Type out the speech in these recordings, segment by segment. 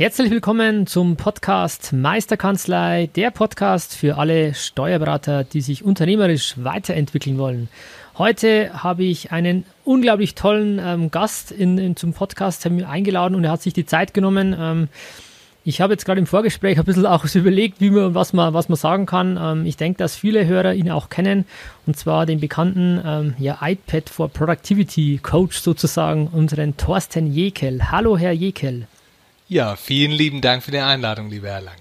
Herzlich willkommen zum Podcast Meisterkanzlei, der Podcast für alle Steuerberater, die sich unternehmerisch weiterentwickeln wollen. Heute habe ich einen unglaublich tollen ähm, Gast in, in, zum Podcast eingeladen und er hat sich die Zeit genommen. Ähm, ich habe jetzt gerade im Vorgespräch ein bisschen auch überlegt, wie man, was, man, was man sagen kann. Ähm, ich denke, dass viele Hörer ihn auch kennen und zwar den bekannten ähm, ja, iPad for Productivity Coach sozusagen, unseren Thorsten Jekel. Hallo, Herr Jekel. Ja, vielen lieben Dank für die Einladung, lieber Herr Lang.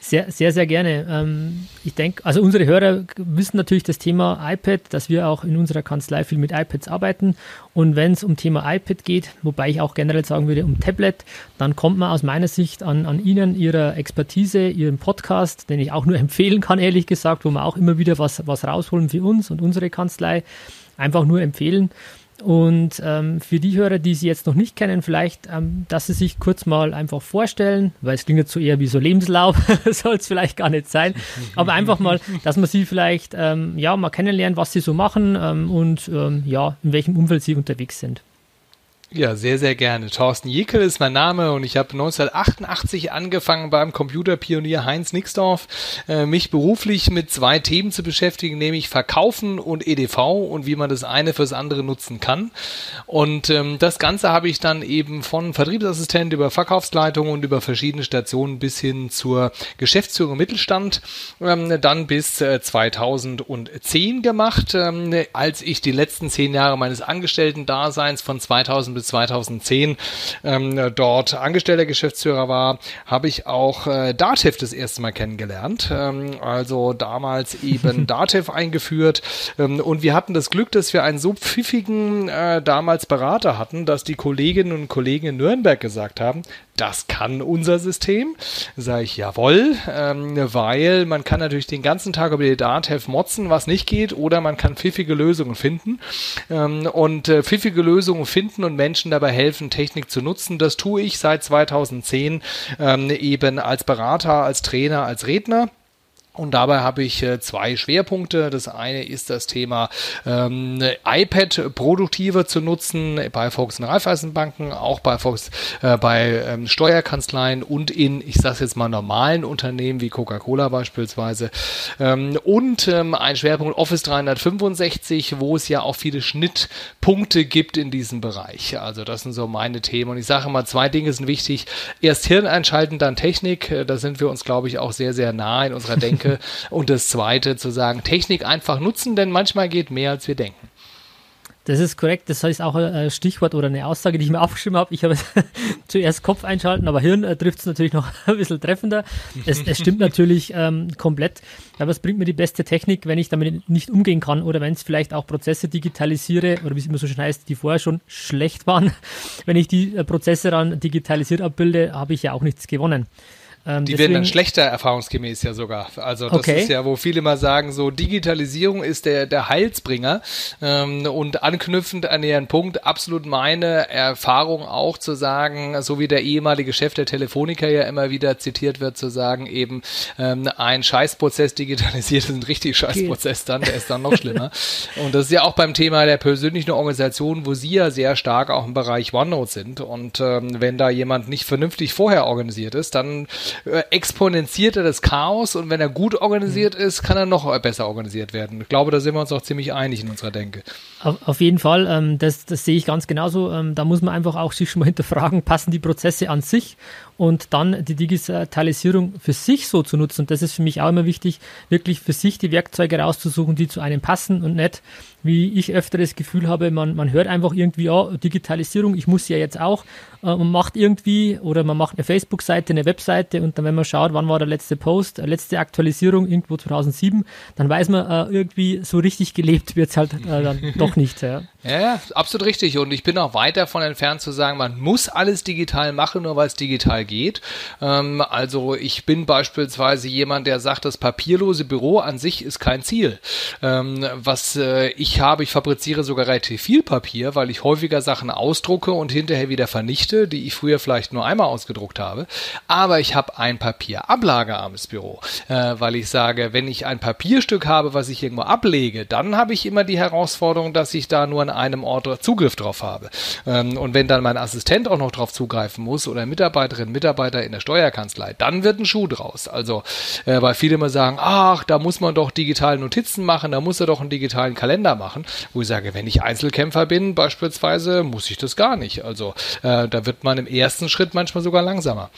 Sehr, sehr, sehr gerne. Ähm, ich denke, also unsere Hörer wissen natürlich das Thema iPad, dass wir auch in unserer Kanzlei viel mit iPads arbeiten. Und wenn es um Thema iPad geht, wobei ich auch generell sagen würde, um Tablet, dann kommt man aus meiner Sicht an, an Ihnen, Ihrer Expertise, Ihrem Podcast, den ich auch nur empfehlen kann, ehrlich gesagt, wo wir auch immer wieder was, was rausholen für uns und unsere Kanzlei. Einfach nur empfehlen. Und ähm, für die Hörer, die Sie jetzt noch nicht kennen, vielleicht, ähm, dass Sie sich kurz mal einfach vorstellen, weil es klingt jetzt so eher wie so Lebenslauf, soll es vielleicht gar nicht sein, aber einfach mal, dass man Sie vielleicht ähm, ja mal kennenlernen, was Sie so machen ähm, und ähm, ja, in welchem Umfeld Sie unterwegs sind. Ja, sehr, sehr gerne. Thorsten Jekel ist mein Name und ich habe 1988 angefangen beim Computerpionier Heinz Nixdorf, äh, mich beruflich mit zwei Themen zu beschäftigen, nämlich Verkaufen und EDV und wie man das eine fürs andere nutzen kann. Und ähm, das Ganze habe ich dann eben von Vertriebsassistent über Verkaufsleitung und über verschiedene Stationen bis hin zur Geschäftsführung Mittelstand ähm, dann bis äh, 2010 gemacht, ähm, als ich die letzten zehn Jahre meines Angestellten-Daseins von 2000 bis 2010 ähm, dort angestellter Geschäftsführer war, habe ich auch äh, Dativ das erste Mal kennengelernt. Ähm, also damals eben Dativ eingeführt. Ähm, und wir hatten das Glück, dass wir einen so pfiffigen äh, damals Berater hatten, dass die Kolleginnen und Kollegen in Nürnberg gesagt haben, das kann unser System. Sage ich, jawohl, ähm, weil man kann natürlich den ganzen Tag über die Datev motzen, was nicht geht, oder man kann pfiffige Lösungen finden. Ähm, und äh, pfiffige Lösungen finden und Menschen dabei helfen, Technik zu nutzen, das tue ich seit 2010 ähm, eben als Berater, als Trainer, als Redner. Und dabei habe ich äh, zwei Schwerpunkte. Das eine ist das Thema ähm, iPad produktiver zu nutzen bei Volks- und Raiffeisenbanken, auch bei Volks, äh, bei ähm, Steuerkanzleien und in, ich sage jetzt mal, normalen Unternehmen wie Coca-Cola beispielsweise. Ähm, und ähm, ein Schwerpunkt Office 365, wo es ja auch viele Schnittpunkte gibt in diesem Bereich. Also das sind so meine Themen. Und ich sage immer, zwei Dinge sind wichtig. Erst Hirn einschalten, dann Technik. Äh, da sind wir uns, glaube ich, auch sehr, sehr nah in unserer Denke. Denke. Und das Zweite zu sagen, Technik einfach nutzen, denn manchmal geht mehr, als wir denken. Das ist korrekt. Das heißt auch ein Stichwort oder eine Aussage, die ich mir aufgeschrieben habe. Ich habe zuerst Kopf einschalten, aber Hirn äh, trifft es natürlich noch ein bisschen treffender. Es, es stimmt natürlich ähm, komplett. Aber es bringt mir die beste Technik, wenn ich damit nicht umgehen kann oder wenn es vielleicht auch Prozesse digitalisiere oder wie es immer so schön heißt, die vorher schon schlecht waren. Wenn ich die äh, Prozesse dann digitalisiert abbilde, habe ich ja auch nichts gewonnen. Ähm, die deswegen, werden dann schlechter erfahrungsgemäß ja sogar. Also das okay. ist ja, wo viele mal sagen, so Digitalisierung ist der, der Heilsbringer. Ähm, und anknüpfend an ihren Punkt, absolut meine Erfahrung auch zu sagen, so wie der ehemalige Chef der Telefoniker ja immer wieder zitiert wird, zu sagen, eben ähm, ein Scheißprozess digitalisiert ist ein richtig Scheißprozess dann, der ist dann noch schlimmer. und das ist ja auch beim Thema der persönlichen Organisation, wo Sie ja sehr stark auch im Bereich OneNote sind. Und ähm, wenn da jemand nicht vernünftig vorher organisiert ist, dann äh, exponentiert er das Chaos und wenn er gut organisiert mhm. ist, kann er noch besser organisiert werden. Ich glaube, da sind wir uns auch ziemlich einig in unserer Denke. Auf, auf jeden Fall, ähm, das, das sehe ich ganz genauso. Ähm, da muss man einfach auch sich schon mal hinterfragen, passen die Prozesse an sich und dann die Digitalisierung für sich so zu nutzen. Und das ist für mich auch immer wichtig, wirklich für sich die Werkzeuge rauszusuchen, die zu einem passen und nicht wie ich öfter das Gefühl habe, man, man hört einfach irgendwie, ja, Digitalisierung, ich muss ja jetzt auch, äh, man macht irgendwie oder man macht eine Facebook-Seite, eine Webseite und dann, wenn man schaut, wann war der letzte Post, äh, letzte Aktualisierung, irgendwo 2007, dann weiß man, äh, irgendwie so richtig gelebt wird es halt äh, dann doch nicht. Ja. ja, absolut richtig. Und ich bin auch weit davon entfernt zu sagen, man muss alles digital machen, nur weil es digital geht. Ähm, also ich bin beispielsweise jemand, der sagt, das papierlose Büro an sich ist kein Ziel. Ähm, was äh, ich habe, ich fabriziere sogar relativ viel Papier, weil ich häufiger Sachen ausdrucke und hinterher wieder vernichte, die ich früher vielleicht nur einmal ausgedruckt habe. Aber ich habe ein papierablagearmes Büro, äh, weil ich sage, wenn ich ein Papierstück habe, was ich irgendwo ablege, dann habe ich immer die Herausforderung, dass ich da nur an einem Ort Zugriff drauf habe. Ähm, und wenn dann mein Assistent auch noch drauf zugreifen muss oder Mitarbeiterin, Mitarbeiter in der Steuerkanzlei, dann wird ein Schuh draus. Also, äh, weil viele immer sagen, ach, da muss man doch digitale Notizen machen, da muss er doch einen digitalen Kalender machen wo ich sage, wenn ich Einzelkämpfer bin, beispielsweise, muss ich das gar nicht. Also äh, da wird man im ersten Schritt manchmal sogar langsamer.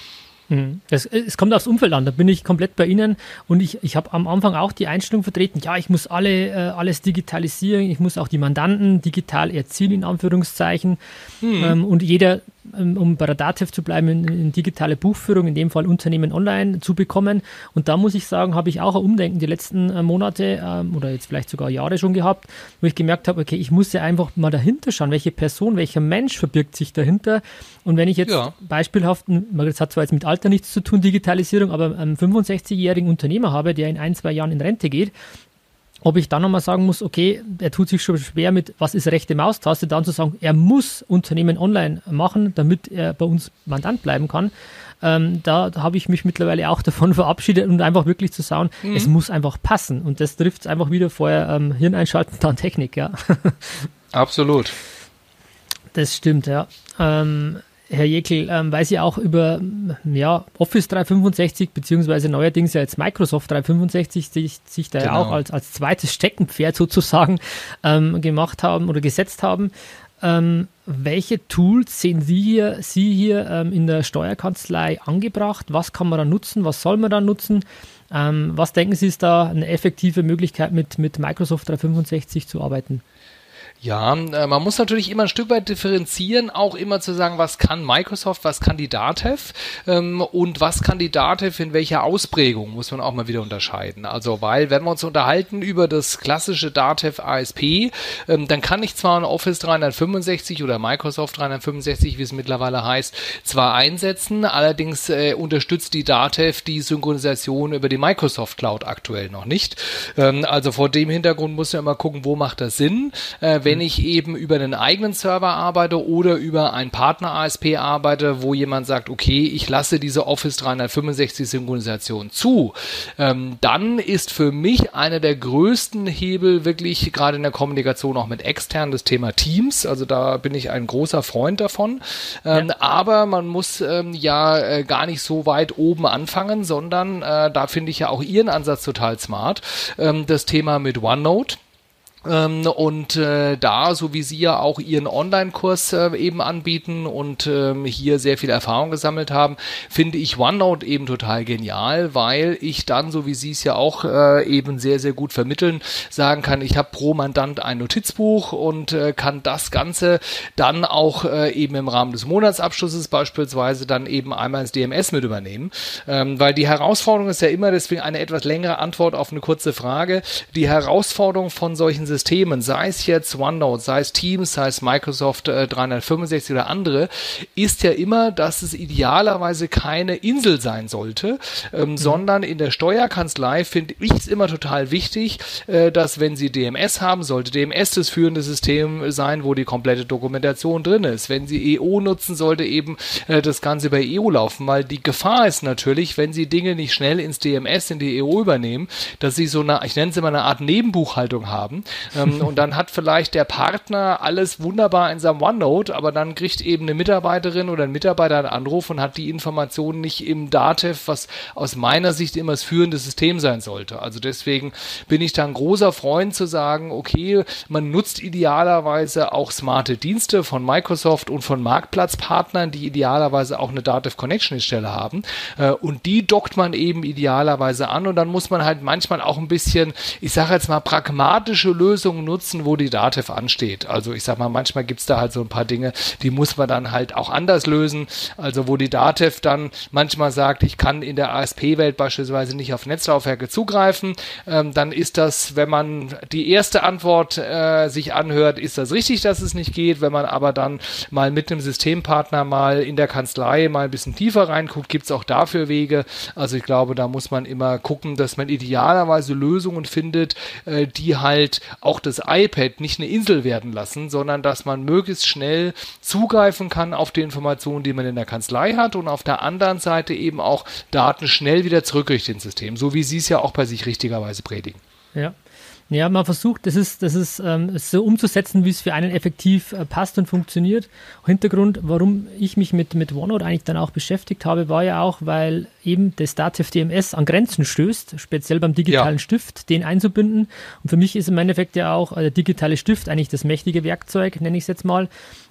Mhm. Es, kommt aufs Umfeld an, da bin ich komplett bei Ihnen und ich, ich habe am Anfang auch die Einstellung vertreten, ja, ich muss alle, äh, alles digitalisieren, ich muss auch die Mandanten digital erzielen, in Anführungszeichen. Mhm. Ähm, und jeder um bei der DATEV zu bleiben, in, in, digitale Buchführung, in dem Fall Unternehmen online zu bekommen. Und da muss ich sagen, habe ich auch ein Umdenken die letzten äh, Monate ähm, oder jetzt vielleicht sogar Jahre schon gehabt, wo ich gemerkt habe, okay, ich muss ja einfach mal dahinter schauen, welche Person, welcher Mensch verbirgt sich dahinter. Und wenn ich jetzt ja. beispielhaft, das hat zwar jetzt mit Alter nichts zu tun, Digitalisierung, aber einen 65-jährigen Unternehmer habe, der in ein, zwei Jahren in Rente geht, ob ich dann nochmal sagen muss, okay, er tut sich schon schwer mit, was ist rechte Maustaste, dann zu sagen, er muss Unternehmen online machen, damit er bei uns Mandant bleiben kann. Ähm, da, da habe ich mich mittlerweile auch davon verabschiedet und einfach wirklich zu sagen, mhm. es muss einfach passen. Und das trifft es einfach wieder vorher ähm, Hirn einschalten, dann Technik, ja. Absolut. Das stimmt, ja. Ähm, Herr Jekyll, ähm, weil Sie auch über ja, Office 365 beziehungsweise neuerdings ja jetzt Microsoft 365 sich, sich da genau. ja auch als, als zweites Steckenpferd sozusagen ähm, gemacht haben oder gesetzt haben. Ähm, welche Tools sehen Sie hier, Sie hier ähm, in der Steuerkanzlei angebracht? Was kann man da nutzen? Was soll man da nutzen? Ähm, was denken Sie, ist da eine effektive Möglichkeit, mit, mit Microsoft 365 zu arbeiten? Ja, äh, man muss natürlich immer ein Stück weit differenzieren, auch immer zu sagen, was kann Microsoft, was kann die Datev ähm, und was kann die Datev in welcher Ausprägung, muss man auch mal wieder unterscheiden. Also, weil, wenn wir uns unterhalten über das klassische Datev ASP, ähm, dann kann ich zwar ein Office 365 oder Microsoft 365, wie es mittlerweile heißt, zwar einsetzen, allerdings äh, unterstützt die Datev die Synchronisation über die Microsoft Cloud aktuell noch nicht. Ähm, also vor dem Hintergrund muss man immer gucken, wo macht das Sinn. Äh, wenn ich eben über einen eigenen Server arbeite oder über einen Partner ASP arbeite, wo jemand sagt, okay, ich lasse diese Office 365 Synchronisation zu, ähm, dann ist für mich einer der größten Hebel wirklich gerade in der Kommunikation auch mit extern das Thema Teams. Also da bin ich ein großer Freund davon. Ähm, ja. Aber man muss ähm, ja äh, gar nicht so weit oben anfangen, sondern äh, da finde ich ja auch Ihren Ansatz total smart. Ähm, das Thema mit OneNote ähm, und äh, da, so wie Sie ja auch Ihren Online-Kurs äh, eben anbieten und ähm, hier sehr viel Erfahrung gesammelt haben, finde ich OneNote eben total genial, weil ich dann, so wie Sie es ja auch äh, eben sehr, sehr gut vermitteln, sagen kann, ich habe pro Mandant ein Notizbuch und äh, kann das Ganze dann auch äh, eben im Rahmen des Monatsabschlusses beispielsweise dann eben einmal ins DMS mit übernehmen. Ähm, weil die Herausforderung ist ja immer, deswegen eine etwas längere Antwort auf eine kurze Frage, die Herausforderung von solchen Systemen, sei es jetzt OneNote, sei es Teams, sei es Microsoft äh, 365 oder andere, ist ja immer, dass es idealerweise keine Insel sein sollte, ähm, mhm. sondern in der Steuerkanzlei finde ich es immer total wichtig, äh, dass wenn Sie DMS haben, sollte DMS das führende System sein, wo die komplette Dokumentation drin ist. Wenn Sie EO nutzen, sollte eben äh, das Ganze bei EO laufen, weil die Gefahr ist natürlich, wenn Sie Dinge nicht schnell ins DMS, in die EO übernehmen, dass Sie so eine, ich nenne es immer eine Art Nebenbuchhaltung haben, ähm, und dann hat vielleicht der Partner alles wunderbar in seinem OneNote, aber dann kriegt eben eine Mitarbeiterin oder ein Mitarbeiter einen Anruf und hat die Informationen nicht im Datev, was aus meiner Sicht immer das führende System sein sollte. Also deswegen bin ich da ein großer Freund zu sagen, okay, man nutzt idealerweise auch smarte Dienste von Microsoft und von Marktplatzpartnern, die idealerweise auch eine Datev Connection Stelle haben. Äh, und die dockt man eben idealerweise an und dann muss man halt manchmal auch ein bisschen, ich sage jetzt mal, pragmatische Lösungen Lösungen nutzen, wo die Datev ansteht. Also ich sag mal, manchmal gibt's da halt so ein paar Dinge, die muss man dann halt auch anders lösen. Also wo die Datev dann manchmal sagt, ich kann in der ASP-Welt beispielsweise nicht auf Netzlaufwerke zugreifen, ähm, dann ist das, wenn man die erste Antwort äh, sich anhört, ist das richtig, dass es nicht geht. Wenn man aber dann mal mit einem Systempartner mal in der Kanzlei mal ein bisschen tiefer reinguckt, gibt's auch dafür Wege. Also ich glaube, da muss man immer gucken, dass man idealerweise Lösungen findet, äh, die halt auch das iPad nicht eine Insel werden lassen, sondern dass man möglichst schnell zugreifen kann auf die Informationen, die man in der Kanzlei hat und auf der anderen Seite eben auch Daten schnell wieder zurückrichtet ins System, so wie Sie es ja auch bei sich richtigerweise predigen. Ja, ja, man versucht, das ist, das ist ähm, so umzusetzen, wie es für einen effektiv äh, passt und funktioniert. Hintergrund, warum ich mich mit, mit OneNote eigentlich dann auch beschäftigt habe, war ja auch, weil eben das Dativ DMS an Grenzen stößt, speziell beim digitalen ja. Stift, den einzubinden. Und für mich ist im Endeffekt ja auch äh, der digitale Stift eigentlich das mächtige Werkzeug, nenne ich es jetzt mal,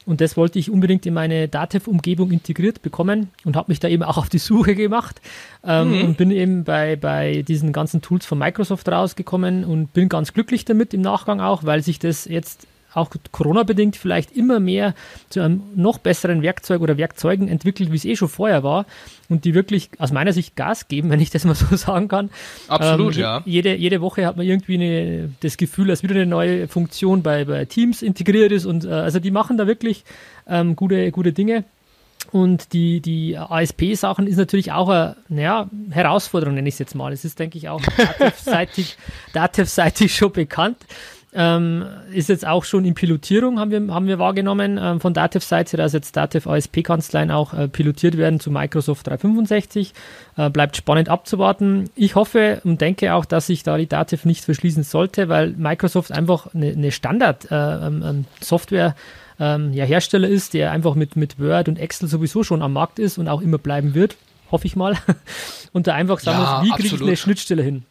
und das wollte ich unbedingt in meine Datev-Umgebung integriert bekommen und habe mich da eben auch auf die Suche gemacht ähm, mhm. und bin eben bei, bei diesen ganzen Tools von Microsoft rausgekommen und bin ganz glücklich damit im Nachgang auch, weil sich das jetzt auch Corona-bedingt vielleicht immer mehr zu einem noch besseren Werkzeug oder Werkzeugen entwickelt, wie es eh schon vorher war und die wirklich aus meiner Sicht Gas geben, wenn ich das mal so sagen kann. Absolut, ähm, ja. Jede, jede Woche hat man irgendwie eine, das Gefühl, dass wieder eine neue Funktion bei, bei Teams integriert ist und äh, also die machen da wirklich ähm, gute, gute Dinge. Und die, die ASP-Sachen ist natürlich auch eine naja, Herausforderung, nenne ich es jetzt mal. Es ist, denke ich, auch dativ-seitig dativ schon bekannt. Ähm, ist jetzt auch schon in Pilotierung, haben wir, haben wir wahrgenommen ähm, von Datev-Seite, dass jetzt Datev ASP-Kanzleien auch äh, pilotiert werden zu Microsoft 365. Äh, bleibt spannend abzuwarten. Ich hoffe und denke auch, dass sich da die Datev nicht verschließen sollte, weil Microsoft einfach eine, eine Standard-Software äh, ähm, ähm, ja, Hersteller ist, der einfach mit, mit Word und Excel sowieso schon am Markt ist und auch immer bleiben wird, hoffe ich mal. und da einfach sagen ja, muss, wie kriege ich eine Schnittstelle hin?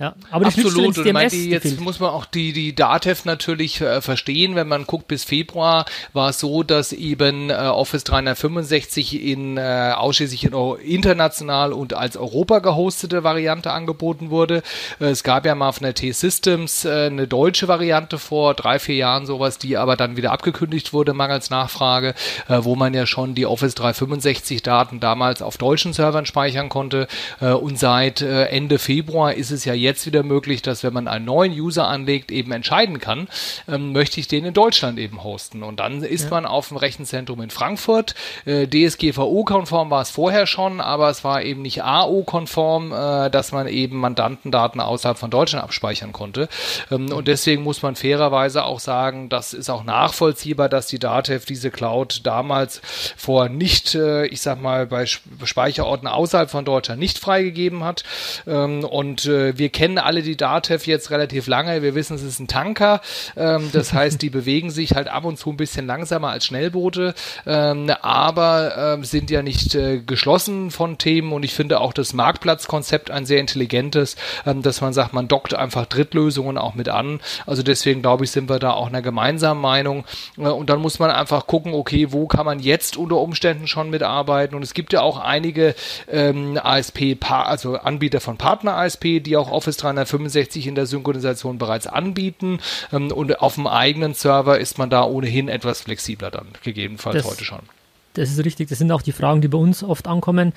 Ja, aber die Absolut. Und meinte, jetzt gefehlt. muss man auch die, die DATEV natürlich äh, verstehen. Wenn man guckt, bis Februar war es so, dass eben äh, Office 365 in äh, ausschließlich in, international und als Europa gehostete Variante angeboten wurde. Äh, es gab ja mal von der T-Systems äh, eine deutsche Variante vor drei, vier Jahren sowas, die aber dann wieder abgekündigt wurde, mangels Nachfrage, äh, wo man ja schon die Office 365 Daten damals auf deutschen Servern speichern konnte. Äh, und seit äh, Ende Februar ist es ja jetzt jetzt wieder möglich, dass wenn man einen neuen User anlegt, eben entscheiden kann, ähm, möchte ich den in Deutschland eben hosten. Und dann ist ja. man auf dem Rechenzentrum in Frankfurt. Äh, DSGVO-konform war es vorher schon, aber es war eben nicht AO-konform, äh, dass man eben Mandantendaten außerhalb von Deutschland abspeichern konnte. Ähm, und deswegen muss man fairerweise auch sagen, das ist auch nachvollziehbar, dass die Datev diese Cloud damals vor nicht, äh, ich sag mal, bei Speicherorten außerhalb von Deutschland nicht freigegeben hat. Ähm, und äh, wir kennen alle die Datev jetzt relativ lange. Wir wissen, es ist ein Tanker. Ähm, das heißt, die bewegen sich halt ab und zu ein bisschen langsamer als Schnellboote, ähm, aber ähm, sind ja nicht äh, geschlossen von Themen. Und ich finde auch das Marktplatzkonzept ein sehr intelligentes, ähm, dass man sagt, man dockt einfach Drittlösungen auch mit an. Also deswegen glaube ich, sind wir da auch einer gemeinsamen Meinung. Äh, und dann muss man einfach gucken, okay, wo kann man jetzt unter Umständen schon mitarbeiten? Und es gibt ja auch einige ähm, ASP, also Anbieter von Partner ASP, die auch Office Office 365 in der Synchronisation bereits anbieten ähm, und auf dem eigenen Server ist man da ohnehin etwas flexibler dann, gegebenenfalls das, heute schon. Das ist richtig, das sind auch die Fragen, die bei uns oft ankommen.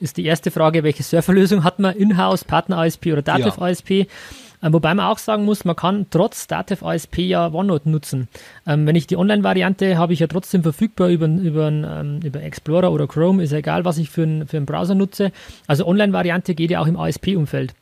Ist die erste Frage, welche Serverlösung hat man, In-house, Partner ASP oder Dativ ja. Ähm, wobei man auch sagen muss, man kann trotz Dativ ASP ja OneNote nutzen. Ähm, wenn ich die Online-Variante habe ich ja trotzdem verfügbar über, über, ähm, über Explorer oder Chrome, ist ja egal, was ich für, ein, für einen Browser nutze. Also Online-Variante geht ja auch im ASP-Umfeld.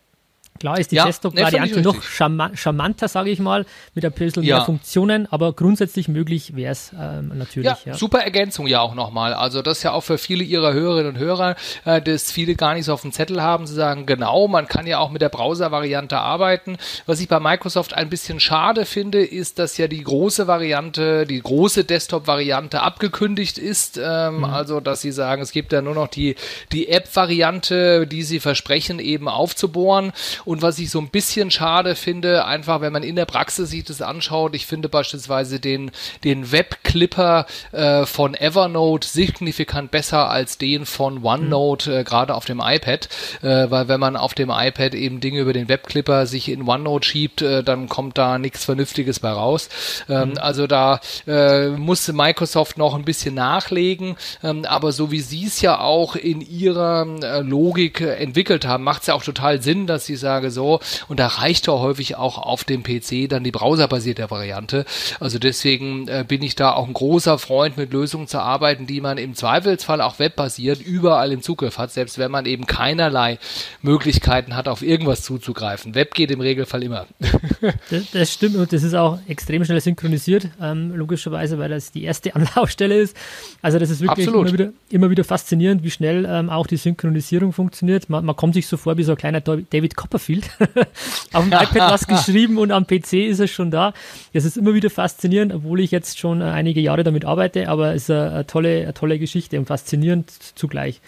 Klar ist die ja, Desktop-Variante nee, noch charmanter, sage ich mal, mit ein bisschen ja. mehr Funktionen, aber grundsätzlich möglich wäre es ähm, natürlich. Ja, ja, super Ergänzung ja auch nochmal. Also das ist ja auch für viele ihrer Hörerinnen und Hörer, äh, das viele gar nicht so auf dem Zettel haben, zu sagen, genau, man kann ja auch mit der Browser-Variante arbeiten. Was ich bei Microsoft ein bisschen schade finde, ist, dass ja die große Variante, die große Desktop-Variante abgekündigt ist. Ähm, mhm. Also, dass sie sagen, es gibt ja nur noch die, die App-Variante, die sie versprechen, eben aufzubohren. Und was ich so ein bisschen schade finde, einfach wenn man in der Praxis sich das anschaut, ich finde beispielsweise den, den Webclipper äh, von Evernote signifikant besser als den von OneNote, mhm. äh, gerade auf dem iPad, äh, weil wenn man auf dem iPad eben Dinge über den Webclipper sich in OneNote schiebt, äh, dann kommt da nichts Vernünftiges bei raus. Ähm, mhm. Also da äh, musste Microsoft noch ein bisschen nachlegen, ähm, aber so wie sie es ja auch in ihrer äh, Logik entwickelt haben, macht es ja auch total Sinn, dass sie sage so, und da reicht doch häufig auch auf dem PC dann die browserbasierte Variante. Also deswegen äh, bin ich da auch ein großer Freund, mit Lösungen zu arbeiten, die man im Zweifelsfall auch webbasiert überall im Zugriff hat, selbst wenn man eben keinerlei Möglichkeiten hat, auf irgendwas zuzugreifen. Web geht im Regelfall immer. das, das stimmt und das ist auch extrem schnell synchronisiert, ähm, logischerweise, weil das die erste Anlaufstelle ist. Also das ist wirklich immer wieder, immer wieder, faszinierend, wie schnell ähm, auch die Synchronisierung funktioniert. Man, man, kommt sich so vor wie so ein kleiner David Copperfield. Auf dem iPad was geschrieben und am PC ist es schon da. Das ist immer wieder faszinierend, obwohl ich jetzt schon äh, einige Jahre damit arbeite, aber es ist eine, tolle, eine tolle Geschichte und faszinierend zugleich.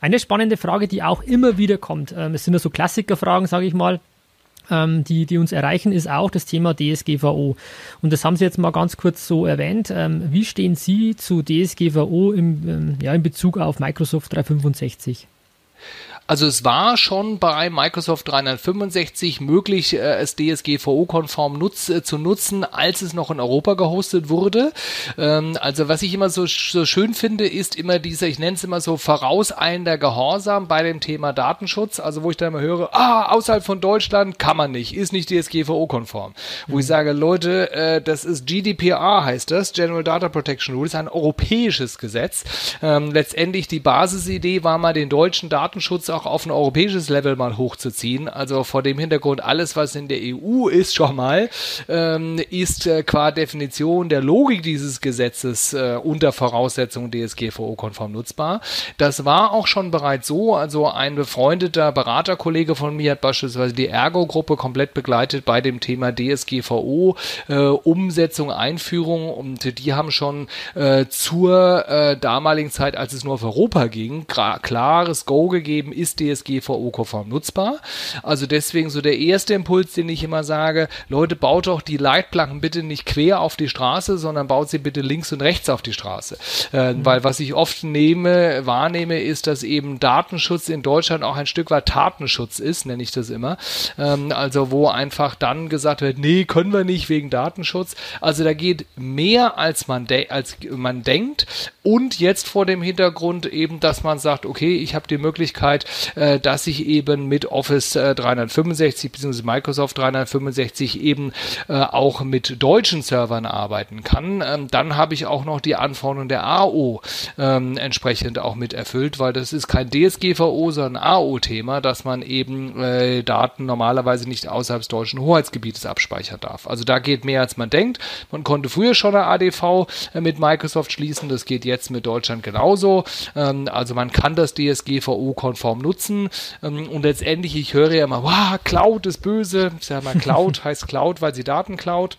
Eine spannende Frage, die auch immer wieder kommt, ähm, es sind ja so Klassikerfragen, sage ich mal, ähm, die, die uns erreichen, ist auch das Thema DSGVO. Und das haben Sie jetzt mal ganz kurz so erwähnt. Ähm, wie stehen Sie zu DSGVO im, ja, in Bezug auf Microsoft 365? Also es war schon bei Microsoft 365 möglich, äh, es DSGVO-konform nutz, äh, zu nutzen, als es noch in Europa gehostet wurde. Ähm, also was ich immer so, so schön finde, ist immer dieser, ich nenne es immer so vorauseilender Gehorsam bei dem Thema Datenschutz. Also wo ich dann immer höre, ah, außerhalb von Deutschland kann man nicht, ist nicht DSGVO-konform. Wo ich mhm. sage, Leute, äh, das ist GDPR heißt das, General Data Protection Rule, ist ein europäisches Gesetz. Ähm, letztendlich die Basisidee war mal den deutschen Datenschutz auch auf ein europäisches Level mal hochzuziehen. Also vor dem Hintergrund, alles, was in der EU ist schon mal, ähm, ist äh, qua Definition der Logik dieses Gesetzes äh, unter Voraussetzung DSGVO-konform nutzbar. Das war auch schon bereits so. Also ein befreundeter Beraterkollege von mir hat beispielsweise die Ergo-Gruppe komplett begleitet bei dem Thema DSGVO, äh, Umsetzung, Einführung und die haben schon äh, zur äh, damaligen Zeit, als es nur auf Europa ging, klares Go gegeben, ist DSGVO-konform nutzbar. Also deswegen so der erste Impuls, den ich immer sage, Leute, baut doch die Leitplanken bitte nicht quer auf die Straße, sondern baut sie bitte links und rechts auf die Straße. Äh, mhm. Weil was ich oft nehme, wahrnehme, ist, dass eben Datenschutz in Deutschland auch ein Stück weit Tatenschutz ist, nenne ich das immer. Ähm, also wo einfach dann gesagt wird, nee, können wir nicht wegen Datenschutz. Also da geht mehr als man, als man denkt und jetzt vor dem Hintergrund eben, dass man sagt, okay, ich habe die Möglichkeit, äh, dass ich eben mit Office äh, 365 bzw. Microsoft 365 eben äh, auch mit deutschen Servern arbeiten kann. Ähm, dann habe ich auch noch die Anforderungen der AO ähm, entsprechend auch mit erfüllt, weil das ist kein DSGVO, sondern AO-Thema, dass man eben äh, Daten normalerweise nicht außerhalb des deutschen Hoheitsgebietes abspeichern darf. Also da geht mehr als man denkt. Man konnte früher schon eine ADV äh, mit Microsoft schließen, das geht jetzt mit Deutschland genauso. Ähm, also man kann das DSGVO-konform nutzen. Ähm, und letztendlich, ich höre ja immer, wow, Cloud ist böse. Ich sage mal, Cloud heißt Cloud, weil sie Daten klaut.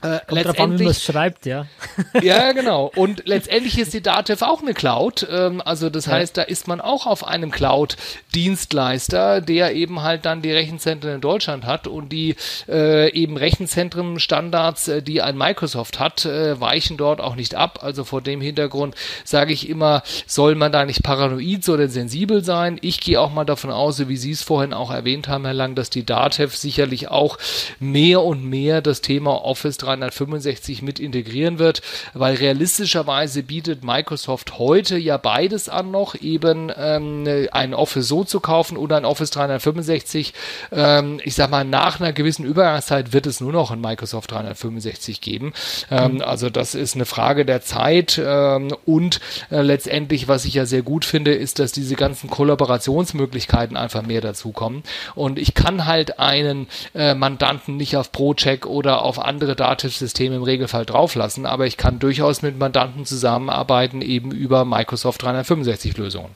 Äh, Kommt letztendlich, an, wie man es schreibt, ja. ja, genau. Und letztendlich ist die Datev auch eine Cloud. Ähm, also das ja. heißt, da ist man auch auf einem Cloud-Dienstleister, der eben halt dann die Rechenzentren in Deutschland hat und die äh, eben Rechenzentren-Standards, äh, die ein Microsoft hat, äh, weichen dort auch nicht ab. Also vor dem Hintergrund sage ich immer, soll man da nicht paranoid oder sensibel sein. Ich gehe auch mal davon aus, so wie Sie es vorhin auch erwähnt haben, Herr Lang, dass die Datev sicherlich auch mehr und mehr das Thema Office 365 mit integrieren wird, weil realistischerweise bietet Microsoft heute ja beides an noch, eben ähm, ein Office so zu kaufen oder ein Office 365. Ähm, ich sag mal, nach einer gewissen Übergangszeit wird es nur noch ein Microsoft 365 geben. Ähm, mhm. Also das ist eine Frage der Zeit ähm, und äh, letztendlich, was ich ja sehr gut finde, ist, dass diese ganzen Kollaborationsmöglichkeiten einfach mehr dazukommen. Und ich kann halt einen äh, Mandanten nicht auf ProCheck oder auf andere Daten Dativ-System im Regelfall drauflassen, aber ich kann durchaus mit Mandanten zusammenarbeiten, eben über Microsoft 365-Lösungen.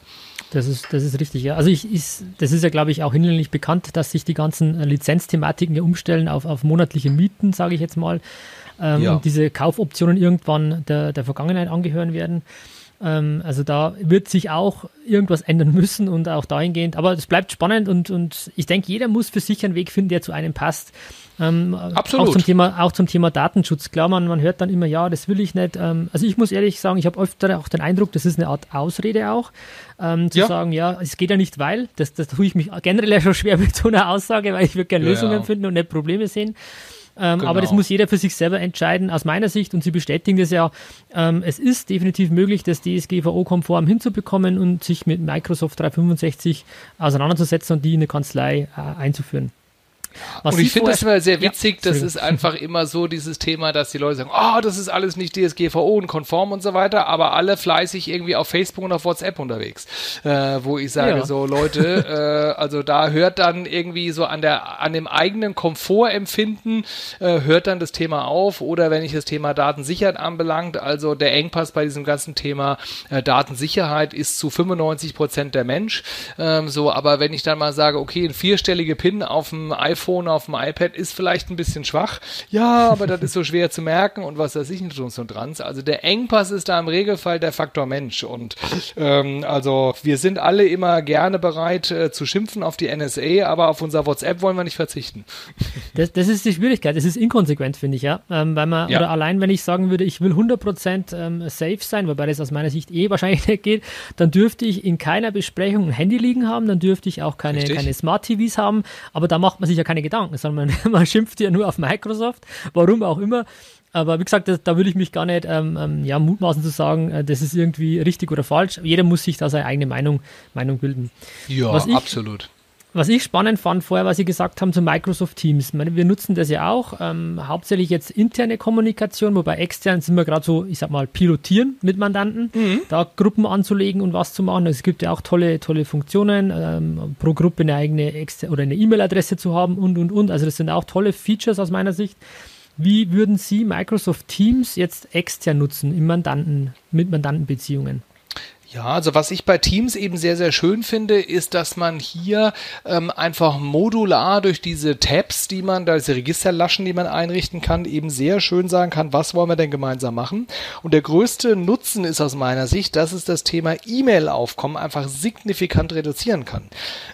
Das ist, das ist richtig, ja. Also ich, ich, das ist ja, glaube ich, auch hinlänglich bekannt, dass sich die ganzen Lizenzthematiken ja umstellen auf, auf monatliche Mieten, sage ich jetzt mal. Ähm, ja. Und diese Kaufoptionen irgendwann der, der Vergangenheit angehören werden. Ähm, also da wird sich auch irgendwas ändern müssen und auch dahingehend. Aber es bleibt spannend und, und ich denke, jeder muss für sich einen Weg finden, der zu einem passt. Ähm, Absolut. Auch zum, Thema, auch zum Thema Datenschutz. Klar, man, man hört dann immer, ja, das will ich nicht. Ähm, also ich muss ehrlich sagen, ich habe öfter auch den Eindruck, das ist eine Art Ausrede auch, ähm, zu ja. sagen, ja, es geht ja nicht, weil, das, das tue ich mich generell ja schon schwer mit so einer Aussage, weil ich würde gerne ja, Lösungen finden und nicht Probleme sehen. Ähm, genau. Aber das muss jeder für sich selber entscheiden, aus meiner Sicht. Und Sie bestätigen das ja. Ähm, es ist definitiv möglich, das DSGVO-konform hinzubekommen und sich mit Microsoft 365 auseinanderzusetzen und die in eine Kanzlei äh, einzuführen. Was und ich finde das immer sehr witzig, ja, das ist einfach immer so dieses Thema, dass die Leute sagen, oh, das ist alles nicht DSGVO und konform und so weiter, aber alle fleißig irgendwie auf Facebook und auf WhatsApp unterwegs, äh, wo ich sage ja. so, Leute, äh, also da hört dann irgendwie so an der, an dem eigenen Komfortempfinden, äh, hört dann das Thema auf. Oder wenn ich das Thema Datensicherheit anbelangt, also der Engpass bei diesem ganzen Thema äh, Datensicherheit ist zu 95 Prozent der Mensch, ähm, so, aber wenn ich dann mal sage, okay, ein vierstellige PIN auf dem iPhone iPhone, auf dem iPad ist vielleicht ein bisschen schwach. Ja, aber das ist so schwer zu merken und was weiß ich nicht und dran. Also der Engpass ist da im Regelfall der Faktor Mensch. Und ähm, also wir sind alle immer gerne bereit äh, zu schimpfen auf die NSA, aber auf unser WhatsApp wollen wir nicht verzichten. Das, das ist die Schwierigkeit. Das ist inkonsequent, finde ich, ja. Ähm, weil man, ja. oder allein wenn ich sagen würde, ich will 100% ähm, safe sein, wobei das aus meiner Sicht eh wahrscheinlich nicht geht, dann dürfte ich in keiner Besprechung ein Handy liegen haben, dann dürfte ich auch keine, keine Smart TVs haben, aber da macht man sich ja keine Gedanken, sondern man, man schimpft ja nur auf Microsoft, warum auch immer. Aber wie gesagt, da, da würde ich mich gar nicht ähm, ähm, ja, mutmaßen zu sagen, äh, das ist irgendwie richtig oder falsch. Jeder muss sich da seine eigene Meinung, Meinung bilden. Ja, ich, absolut. Was ich spannend fand vorher, was Sie gesagt haben zu Microsoft Teams. Meine, wir nutzen das ja auch, ähm, hauptsächlich jetzt interne Kommunikation, wobei extern sind wir gerade so, ich sag mal, pilotieren mit Mandanten, mhm. da Gruppen anzulegen und was zu machen. Es gibt ja auch tolle, tolle Funktionen, ähm, pro Gruppe eine eigene Exter oder eine E-Mail-Adresse zu haben und und und. Also das sind auch tolle Features aus meiner Sicht. Wie würden Sie Microsoft Teams jetzt extern nutzen im Mandanten, mit Mandantenbeziehungen? Ja, also was ich bei Teams eben sehr, sehr schön finde, ist, dass man hier ähm, einfach modular durch diese Tabs, die man, da diese Registerlaschen, die man einrichten kann, eben sehr schön sagen kann, was wollen wir denn gemeinsam machen. Und der größte Nutzen ist aus meiner Sicht, dass es das Thema E-Mail-Aufkommen einfach signifikant reduzieren kann.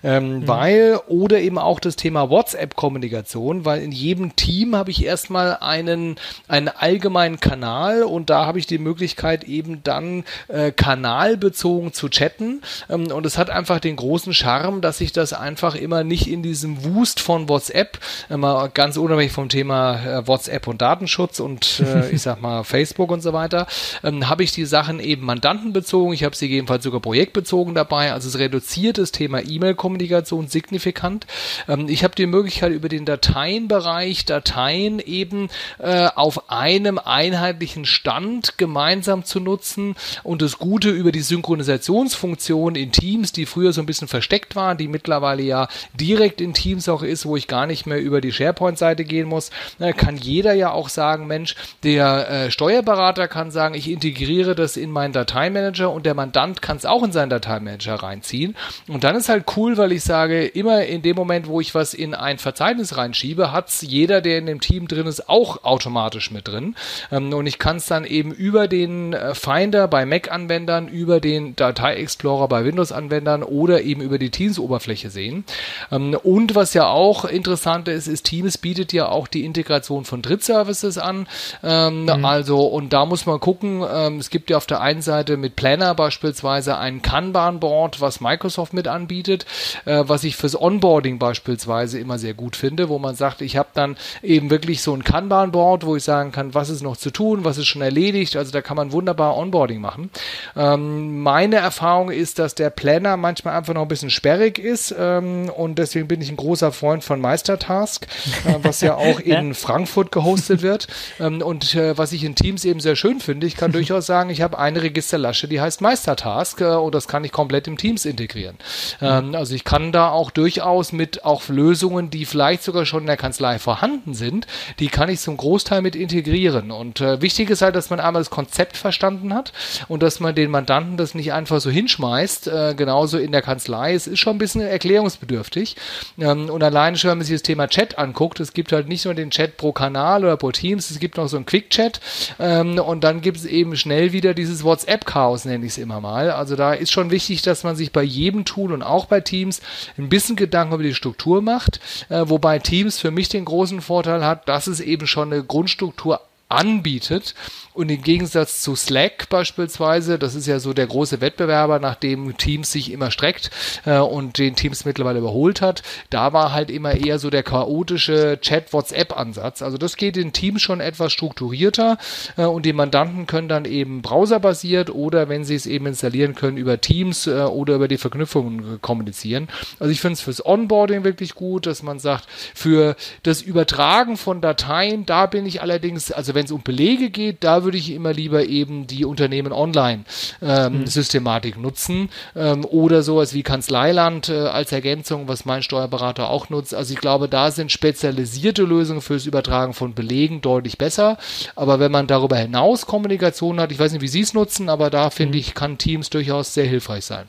Ähm, mhm. Weil, oder eben auch das Thema WhatsApp-Kommunikation, weil in jedem Team habe ich erstmal einen, einen allgemeinen Kanal und da habe ich die Möglichkeit eben dann äh, Kanal bezogen zu chatten. Ähm, und es hat einfach den großen Charme, dass ich das einfach immer nicht in diesem Wust von WhatsApp, immer ganz unabhängig vom Thema äh, WhatsApp und Datenschutz und äh, ich sag mal Facebook und so weiter, ähm, habe ich die Sachen eben mandantenbezogen. Ich habe sie jedenfalls sogar projektbezogen dabei. Also es reduziert das Thema E-Mail-Kommunikation signifikant. Ähm, ich habe die Möglichkeit über den Dateienbereich Dateien eben äh, auf einem einheitlichen Stand gemeinsam zu nutzen und das Gute über die Synchronisationsfunktion in Teams, die früher so ein bisschen versteckt war, die mittlerweile ja direkt in Teams auch ist, wo ich gar nicht mehr über die SharePoint-Seite gehen muss, kann jeder ja auch sagen, Mensch, der äh, Steuerberater kann sagen, ich integriere das in meinen Dateimanager und der Mandant kann es auch in seinen Dateimanager reinziehen. Und dann ist halt cool, weil ich sage, immer in dem Moment, wo ich was in ein Verzeichnis reinschiebe, hat es jeder, der in dem Team drin ist, auch automatisch mit drin. Ähm, und ich kann es dann eben über den äh, Finder bei Mac-Anwendern, über über den Datei-Explorer bei Windows-Anwendern oder eben über die Teams-Oberfläche sehen. Ähm, und was ja auch interessant ist, ist, Teams bietet ja auch die Integration von Drittservices an. Ähm, mhm. Also, und da muss man gucken, ähm, es gibt ja auf der einen Seite mit Planner beispielsweise ein Kanban-Board, was Microsoft mit anbietet, äh, was ich fürs Onboarding beispielsweise immer sehr gut finde, wo man sagt, ich habe dann eben wirklich so ein Kanban-Board, wo ich sagen kann, was ist noch zu tun, was ist schon erledigt. Also da kann man wunderbar Onboarding machen. Ähm, meine Erfahrung ist, dass der Planner manchmal einfach noch ein bisschen sperrig ist ähm, und deswegen bin ich ein großer Freund von Meistertask, äh, was ja auch in Frankfurt gehostet wird ähm, und äh, was ich in Teams eben sehr schön finde. Ich kann durchaus sagen, ich habe eine Registerlasche, die heißt Meistertask äh, und das kann ich komplett im Teams integrieren. Ähm, also ich kann da auch durchaus mit auch Lösungen, die vielleicht sogar schon in der Kanzlei vorhanden sind, die kann ich zum Großteil mit integrieren und äh, wichtig ist halt, dass man einmal das Konzept verstanden hat und dass man den Mandanten das nicht einfach so hinschmeißt, äh, genauso in der Kanzlei. Es ist schon ein bisschen erklärungsbedürftig. Ähm, und alleine schon, wenn man sich das Thema Chat anguckt, es gibt halt nicht nur den Chat pro Kanal oder pro Teams, es gibt noch so einen Quick-Chat ähm, und dann gibt es eben schnell wieder dieses WhatsApp-Chaos, nenne ich es immer mal. Also da ist schon wichtig, dass man sich bei jedem Tool und auch bei Teams ein bisschen Gedanken über die Struktur macht, äh, wobei Teams für mich den großen Vorteil hat, dass es eben schon eine Grundstruktur anbietet und im Gegensatz zu Slack beispielsweise, das ist ja so der große Wettbewerber, nach dem Teams sich immer streckt äh, und den Teams mittlerweile überholt hat, da war halt immer eher so der chaotische Chat-WhatsApp-Ansatz. Also das geht in Teams schon etwas strukturierter äh, und die Mandanten können dann eben browserbasiert oder wenn sie es eben installieren können über Teams äh, oder über die Verknüpfungen kommunizieren. Also ich finde es fürs Onboarding wirklich gut, dass man sagt, für das Übertragen von Dateien, da bin ich allerdings, also wenn es um Belege geht, da würde würde ich immer lieber eben die Unternehmen online ähm, mhm. Systematik nutzen ähm, oder sowas wie Kanzleiland äh, als Ergänzung, was mein Steuerberater auch nutzt. Also ich glaube, da sind spezialisierte Lösungen fürs Übertragen von Belegen deutlich besser. Aber wenn man darüber hinaus Kommunikation hat, ich weiß nicht, wie Sie es nutzen, aber da finde mhm. ich, kann Teams durchaus sehr hilfreich sein.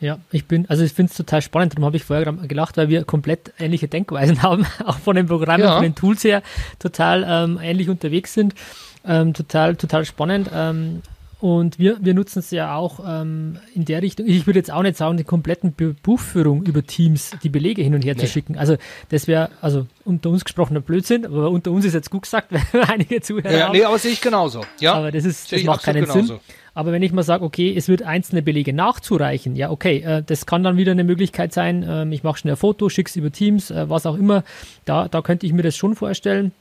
Ja, ich bin, also ich finde es total spannend, darum habe ich vorher gelacht, weil wir komplett ähnliche Denkweisen haben, auch von den Programmen, ja. von den Tools her total ähm, ähnlich unterwegs sind. Ähm, total, total spannend. Ähm, und wir, wir nutzen es ja auch ähm, in der Richtung. Ich würde jetzt auch nicht sagen, die kompletten Buchführung über Teams, die Belege hin und her nee. zu schicken. Also das wäre, also unter uns gesprochener Blödsinn, aber unter uns ist jetzt gut gesagt, weil einige Zuhörer ja, haben. Nee, aber sehe ich genauso. Ja. Aber das ist, das macht keinen genauso. Sinn. Aber wenn ich mal sage, okay, es wird einzelne Belege nachzureichen, ja, okay, äh, das kann dann wieder eine Möglichkeit sein. Ähm, ich mache schnell ein Foto, schicke es über Teams, äh, was auch immer. Da, da könnte ich mir das schon vorstellen.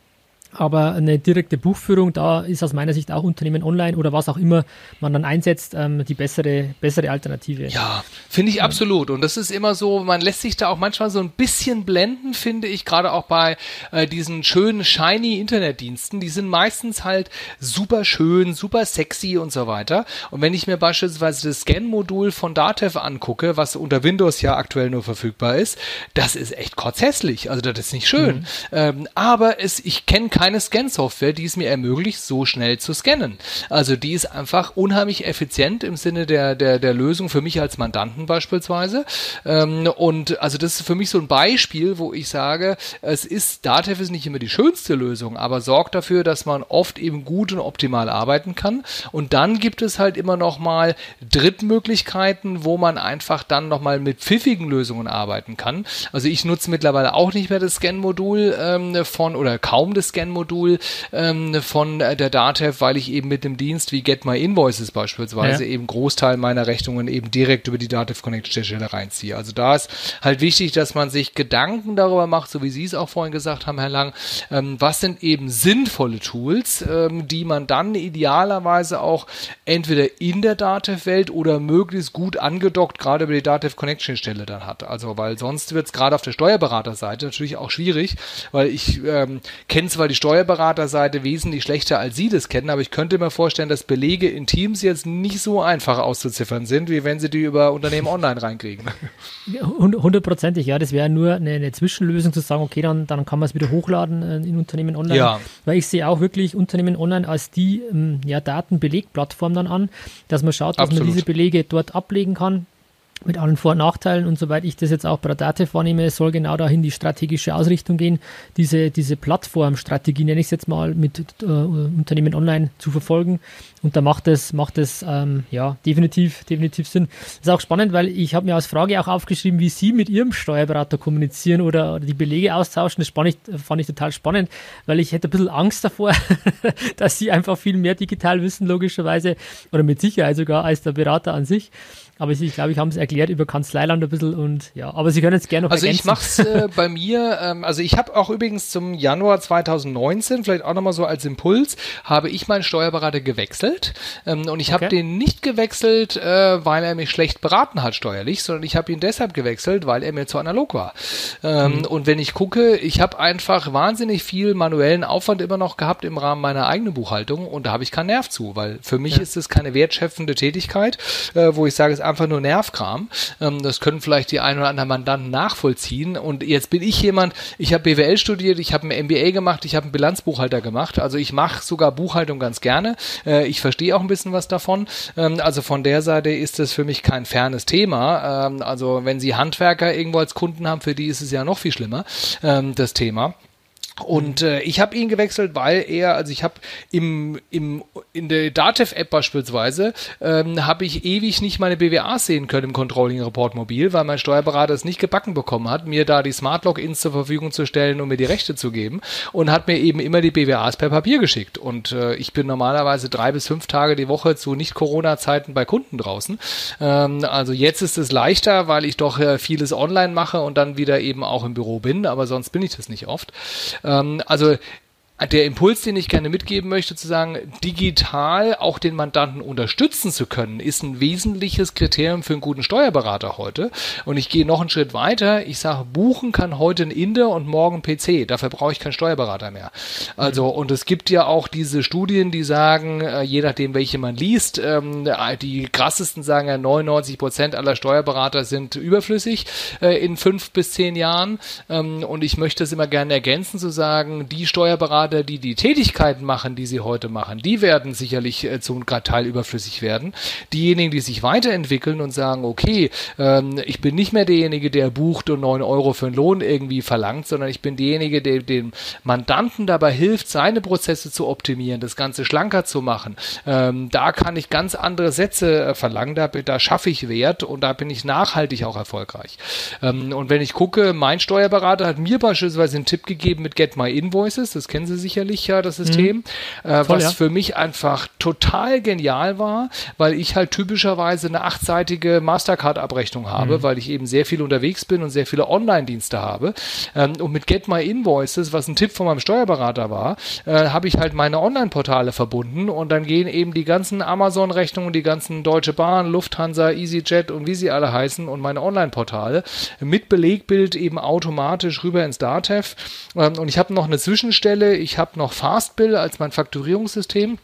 Aber eine direkte Buchführung, da ist aus meiner Sicht auch Unternehmen online oder was auch immer man dann einsetzt, ähm, die bessere, bessere Alternative. Ja, finde ich ja. absolut. Und das ist immer so, man lässt sich da auch manchmal so ein bisschen blenden, finde ich, gerade auch bei äh, diesen schönen, shiny Internetdiensten. Die sind meistens halt super schön, super sexy und so weiter. Und wenn ich mir beispielsweise das Scan-Modul von Datev angucke, was unter Windows ja aktuell nur verfügbar ist, das ist echt kotzhässlich. Also das ist nicht schön. Mhm. Ähm, aber es, ich kenne keine Scan-Software, die es mir ermöglicht, so schnell zu scannen. Also die ist einfach unheimlich effizient im Sinne der, der, der Lösung für mich als Mandanten beispielsweise. Ähm, und also das ist für mich so ein Beispiel, wo ich sage, es ist, Datev ist nicht immer die schönste Lösung, aber sorgt dafür, dass man oft eben gut und optimal arbeiten kann. Und dann gibt es halt immer noch mal Drittmöglichkeiten, wo man einfach dann noch mal mit pfiffigen Lösungen arbeiten kann. Also ich nutze mittlerweile auch nicht mehr das Scan-Modul ähm, von oder kaum das Scan Scan-Modul ähm, von der Datev, weil ich eben mit dem Dienst wie Get My Invoices beispielsweise ja. eben Großteil meiner Rechnungen eben direkt über die Datev Connect Stelle reinziehe. Also da ist halt wichtig, dass man sich Gedanken darüber macht, so wie Sie es auch vorhin gesagt haben, Herr Lang, ähm, was sind eben sinnvolle Tools, ähm, die man dann idealerweise auch entweder in der Datev-Welt oder möglichst gut angedockt gerade über die Datev Connection Stelle dann hat. Also weil sonst wird es gerade auf der Steuerberaterseite natürlich auch schwierig, weil ich ähm, kenne zwar die Steuerberaterseite wesentlich schlechter, als Sie das kennen, aber ich könnte mir vorstellen, dass Belege in Teams jetzt nicht so einfach auszuziffern sind, wie wenn Sie die über Unternehmen online reinkriegen. Hundertprozentig, ja. Das wäre nur eine, eine, Zwischenlösung zu sagen, okay, dann, dann kann man es wieder hochladen äh, in Unternehmen online. Ja. Weil ich sehe auch wirklich Unternehmen online als die ähm, ja, Datenbelegplattform dann an, dass man schaut, dass Absolut. man diese Belege dort ablegen kann mit allen Vor- und Nachteilen und soweit ich das jetzt auch bei der DATEV wahrnehme, soll genau dahin die strategische Ausrichtung gehen, diese, diese Plattformstrategie, nenne ich es jetzt mal, mit äh, Unternehmen online zu verfolgen. Und da macht es, macht es ähm, ja, definitiv, definitiv Sinn. Das ist auch spannend, weil ich habe mir als Frage auch aufgeschrieben, wie Sie mit Ihrem Steuerberater kommunizieren oder, oder die Belege austauschen. Das fand ich, fand ich total spannend, weil ich hätte ein bisschen Angst davor, dass Sie einfach viel mehr digital wissen, logischerweise, oder mit Sicherheit sogar als der Berater an sich. Aber ich glaube, ich habe es erklärt über Kanzleiland ein bisschen und ja, aber Sie können jetzt gerne noch Also ergänzen. ich mache es äh, bei mir, ähm, also ich habe auch übrigens zum Januar 2019, vielleicht auch nochmal so als Impuls, habe ich meinen Steuerberater gewechselt ähm, und ich okay. habe den nicht gewechselt, äh, weil er mich schlecht beraten hat steuerlich, sondern ich habe ihn deshalb gewechselt, weil er mir zu analog war. Ähm, mhm. Und wenn ich gucke, ich habe einfach wahnsinnig viel manuellen Aufwand immer noch gehabt im Rahmen meiner eigenen Buchhaltung und da habe ich keinen Nerv zu, weil für mich ja. ist es keine wertschöpfende Tätigkeit, äh, wo ich sage, es einfach nur Nervkram. Ähm, das können vielleicht die ein oder anderen Mandanten nachvollziehen. Und jetzt bin ich jemand, ich habe BWL studiert, ich habe ein MBA gemacht, ich habe einen Bilanzbuchhalter gemacht. Also ich mache sogar Buchhaltung ganz gerne. Äh, ich verstehe auch ein bisschen was davon. Ähm, also von der Seite ist es für mich kein fernes Thema. Ähm, also wenn Sie Handwerker irgendwo als Kunden haben, für die ist es ja noch viel schlimmer, das Thema. Und äh, ich habe ihn gewechselt, weil er, also ich habe im, im, in der Datev-App beispielsweise, ähm, habe ich ewig nicht meine BWAs sehen können im Controlling-Report mobil, weil mein Steuerberater es nicht gebacken bekommen hat, mir da die Smart-Logins zur Verfügung zu stellen und mir die Rechte zu geben und hat mir eben immer die BWAs per Papier geschickt. Und äh, ich bin normalerweise drei bis fünf Tage die Woche zu Nicht-Corona-Zeiten bei Kunden draußen. Ähm, also jetzt ist es leichter, weil ich doch äh, vieles online mache und dann wieder eben auch im Büro bin, aber sonst bin ich das nicht oft. Ähm, also der Impuls, den ich gerne mitgeben möchte, zu sagen, digital auch den Mandanten unterstützen zu können, ist ein wesentliches Kriterium für einen guten Steuerberater heute. Und ich gehe noch einen Schritt weiter. Ich sage, buchen kann heute ein Inder und morgen PC. Dafür brauche ich keinen Steuerberater mehr. Also, und es gibt ja auch diese Studien, die sagen, äh, je nachdem, welche man liest, ähm, die krassesten sagen ja, 99 Prozent aller Steuerberater sind überflüssig äh, in fünf bis zehn Jahren. Ähm, und ich möchte es immer gerne ergänzen, zu sagen, die Steuerberater, gerade die die Tätigkeiten machen, die sie heute machen, die werden sicherlich äh, zum Teil überflüssig werden. Diejenigen, die sich weiterentwickeln und sagen, okay, ähm, ich bin nicht mehr derjenige, der bucht und neun Euro für einen Lohn irgendwie verlangt, sondern ich bin derjenige, der dem Mandanten dabei hilft, seine Prozesse zu optimieren, das Ganze schlanker zu machen. Ähm, da kann ich ganz andere Sätze äh, verlangen, da, da schaffe ich Wert und da bin ich nachhaltig auch erfolgreich. Ähm, und wenn ich gucke, mein Steuerberater hat mir beispielsweise einen Tipp gegeben mit Get My Invoices, das kennen Sie sicherlich ja das System, mhm. äh, Voll, was ja. für mich einfach total genial war, weil ich halt typischerweise eine achtseitige Mastercard-Abrechnung habe, mhm. weil ich eben sehr viel unterwegs bin und sehr viele Online-Dienste habe. Ähm, und mit Get My Invoices, was ein Tipp von meinem Steuerberater war, äh, habe ich halt meine Online-Portale verbunden und dann gehen eben die ganzen Amazon-Rechnungen, die ganzen Deutsche Bahn, Lufthansa, EasyJet und wie sie alle heißen und meine Online-Portale mit Belegbild eben automatisch rüber ins Datev. Ähm, und ich habe noch eine Zwischenstelle. Ich habe noch Fastbill als mein Fakturierungssystem.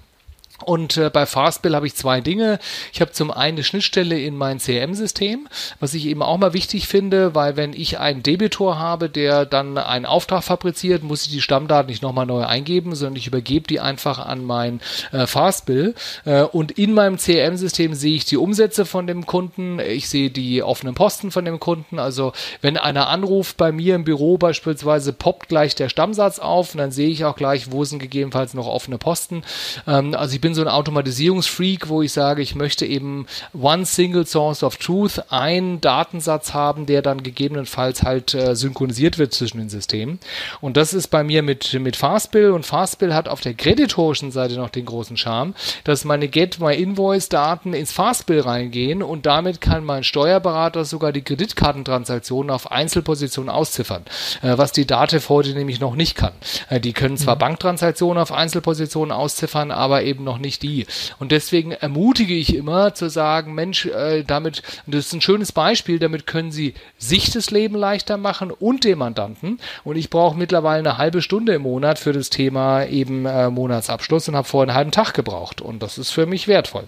Und äh, bei Fastbill habe ich zwei Dinge. Ich habe zum einen eine Schnittstelle in mein CRM-System, was ich eben auch mal wichtig finde, weil wenn ich einen Debitor habe, der dann einen Auftrag fabriziert, muss ich die Stammdaten nicht nochmal neu eingeben, sondern ich übergebe die einfach an mein äh, Fastbill. Äh, und in meinem CRM-System sehe ich die Umsätze von dem Kunden, ich sehe die offenen Posten von dem Kunden. Also wenn einer anruft bei mir im Büro beispielsweise, poppt gleich der Stammsatz auf und dann sehe ich auch gleich, wo sind gegebenenfalls noch offene Posten. Ähm, also ich bin bin so ein Automatisierungsfreak, wo ich sage, ich möchte eben one single source of truth, einen Datensatz haben, der dann gegebenenfalls halt äh, synchronisiert wird zwischen den Systemen. Und das ist bei mir mit, mit Fastbill und Fastbill hat auf der kreditorischen Seite noch den großen Charme, dass meine Get My Invoice Daten ins Fastbill reingehen und damit kann mein Steuerberater sogar die Kreditkartentransaktionen auf Einzelpositionen ausziffern, äh, was die Datev heute nämlich noch nicht kann. Äh, die können zwar mhm. Banktransaktionen auf Einzelpositionen ausziffern, aber eben noch noch nicht die. Und deswegen ermutige ich immer zu sagen, Mensch, äh, damit, das ist ein schönes Beispiel, damit können Sie sich das Leben leichter machen und dem Mandanten. Und ich brauche mittlerweile eine halbe Stunde im Monat für das Thema eben äh, Monatsabschluss und habe vorher einen halben Tag gebraucht. Und das ist für mich wertvoll.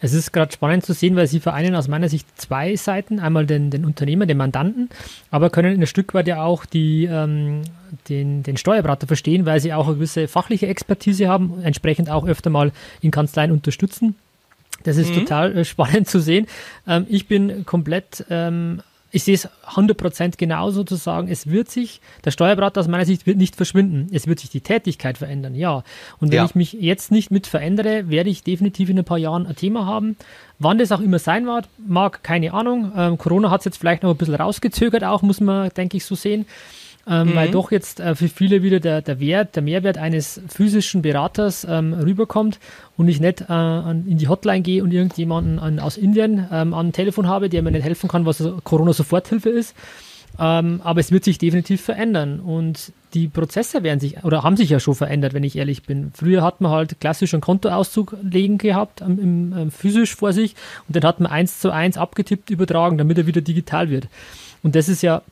Es ist gerade spannend zu sehen, weil Sie vereinen aus meiner Sicht zwei Seiten. Einmal den, den Unternehmer, den Mandanten, aber können ein Stück weit ja auch die, ähm, den, den Steuerberater verstehen, weil sie auch eine gewisse fachliche Expertise haben, entsprechend auch öfter mal in Kanzleien unterstützen. Das ist mhm. total äh, spannend zu sehen. Ähm, ich bin komplett ähm, ich sehe es 100% genau sozusagen. Es wird sich, der Steuerberater aus meiner Sicht wird nicht verschwinden. Es wird sich die Tätigkeit verändern, ja. Und wenn ja. ich mich jetzt nicht mit verändere, werde ich definitiv in ein paar Jahren ein Thema haben. Wann das auch immer sein mag, keine Ahnung. Ähm, Corona hat es jetzt vielleicht noch ein bisschen rausgezögert, auch muss man, denke ich, so sehen ähm, mhm. weil doch jetzt äh, für viele wieder der, der Wert, der Mehrwert eines physischen Beraters ähm, rüberkommt und ich nicht äh, an, in die Hotline gehe und irgendjemanden an, aus Indien ähm, an Telefon habe, der mir nicht helfen kann, was Corona-Soforthilfe ist. Ähm, aber es wird sich definitiv verändern und die Prozesse werden sich oder haben sich ja schon verändert, wenn ich ehrlich bin. Früher hat man halt klassisch einen Kontoauszug legen gehabt, im, im, ähm, physisch vor sich und den hat man eins zu eins abgetippt übertragen, damit er wieder digital wird. Und das ist ja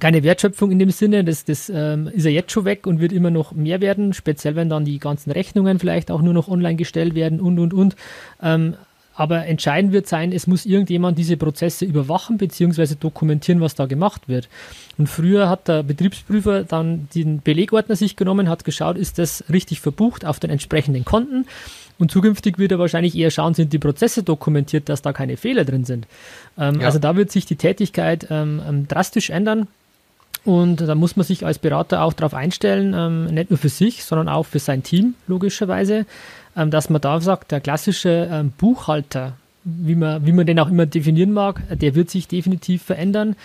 keine Wertschöpfung in dem Sinne, das, das ähm, ist ja jetzt schon weg und wird immer noch mehr werden, speziell wenn dann die ganzen Rechnungen vielleicht auch nur noch online gestellt werden und und und. Ähm, aber entscheidend wird sein, es muss irgendjemand diese Prozesse überwachen bzw. dokumentieren, was da gemacht wird. Und früher hat der Betriebsprüfer dann den Belegordner sich genommen, hat geschaut, ist das richtig verbucht auf den entsprechenden Konten. Und zukünftig wird er wahrscheinlich eher schauen, sind die Prozesse dokumentiert, dass da keine Fehler drin sind. Ähm, ja. Also da wird sich die Tätigkeit ähm, ähm drastisch ändern. Und da muss man sich als Berater auch darauf einstellen, ähm, nicht nur für sich, sondern auch für sein Team, logischerweise, ähm, dass man da sagt, der klassische ähm, Buchhalter, wie man, wie man den auch immer definieren mag, der wird sich definitiv verändern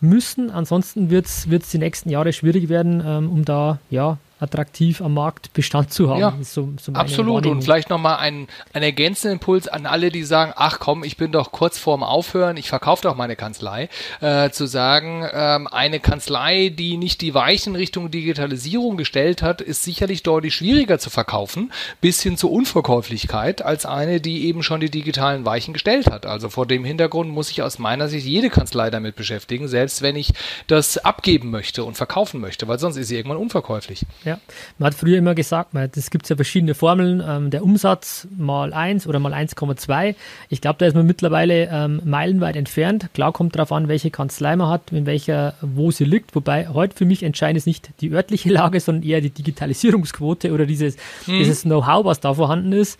müssen. Ansonsten wird es die nächsten Jahre schwierig werden, ähm, um da ja attraktiv am Markt Bestand zu haben. Ja, so, so absolut. Und vielleicht nochmal ein, ein ergänzenden Impuls an alle, die sagen, ach komm, ich bin doch kurz vorm Aufhören, ich verkaufe doch meine Kanzlei, äh, zu sagen, ähm, eine Kanzlei, die nicht die Weichen Richtung Digitalisierung gestellt hat, ist sicherlich deutlich schwieriger zu verkaufen, bis hin zur Unverkäuflichkeit, als eine, die eben schon die digitalen Weichen gestellt hat. Also vor dem Hintergrund muss ich aus meiner Sicht jede Kanzlei damit beschäftigen, selbst wenn ich das abgeben möchte und verkaufen möchte, weil sonst ist sie irgendwann unverkäuflich. Ja, man hat früher immer gesagt, es gibt ja verschiedene Formeln, ähm, der Umsatz mal 1 oder mal 1,2. Ich glaube, da ist man mittlerweile ähm, meilenweit entfernt. Klar kommt darauf an, welche Kanzlei man hat, in welcher, wo sie liegt. Wobei heute für mich entscheidend ist nicht die örtliche Lage, sondern eher die Digitalisierungsquote oder dieses, mhm. dieses Know-how, was da vorhanden ist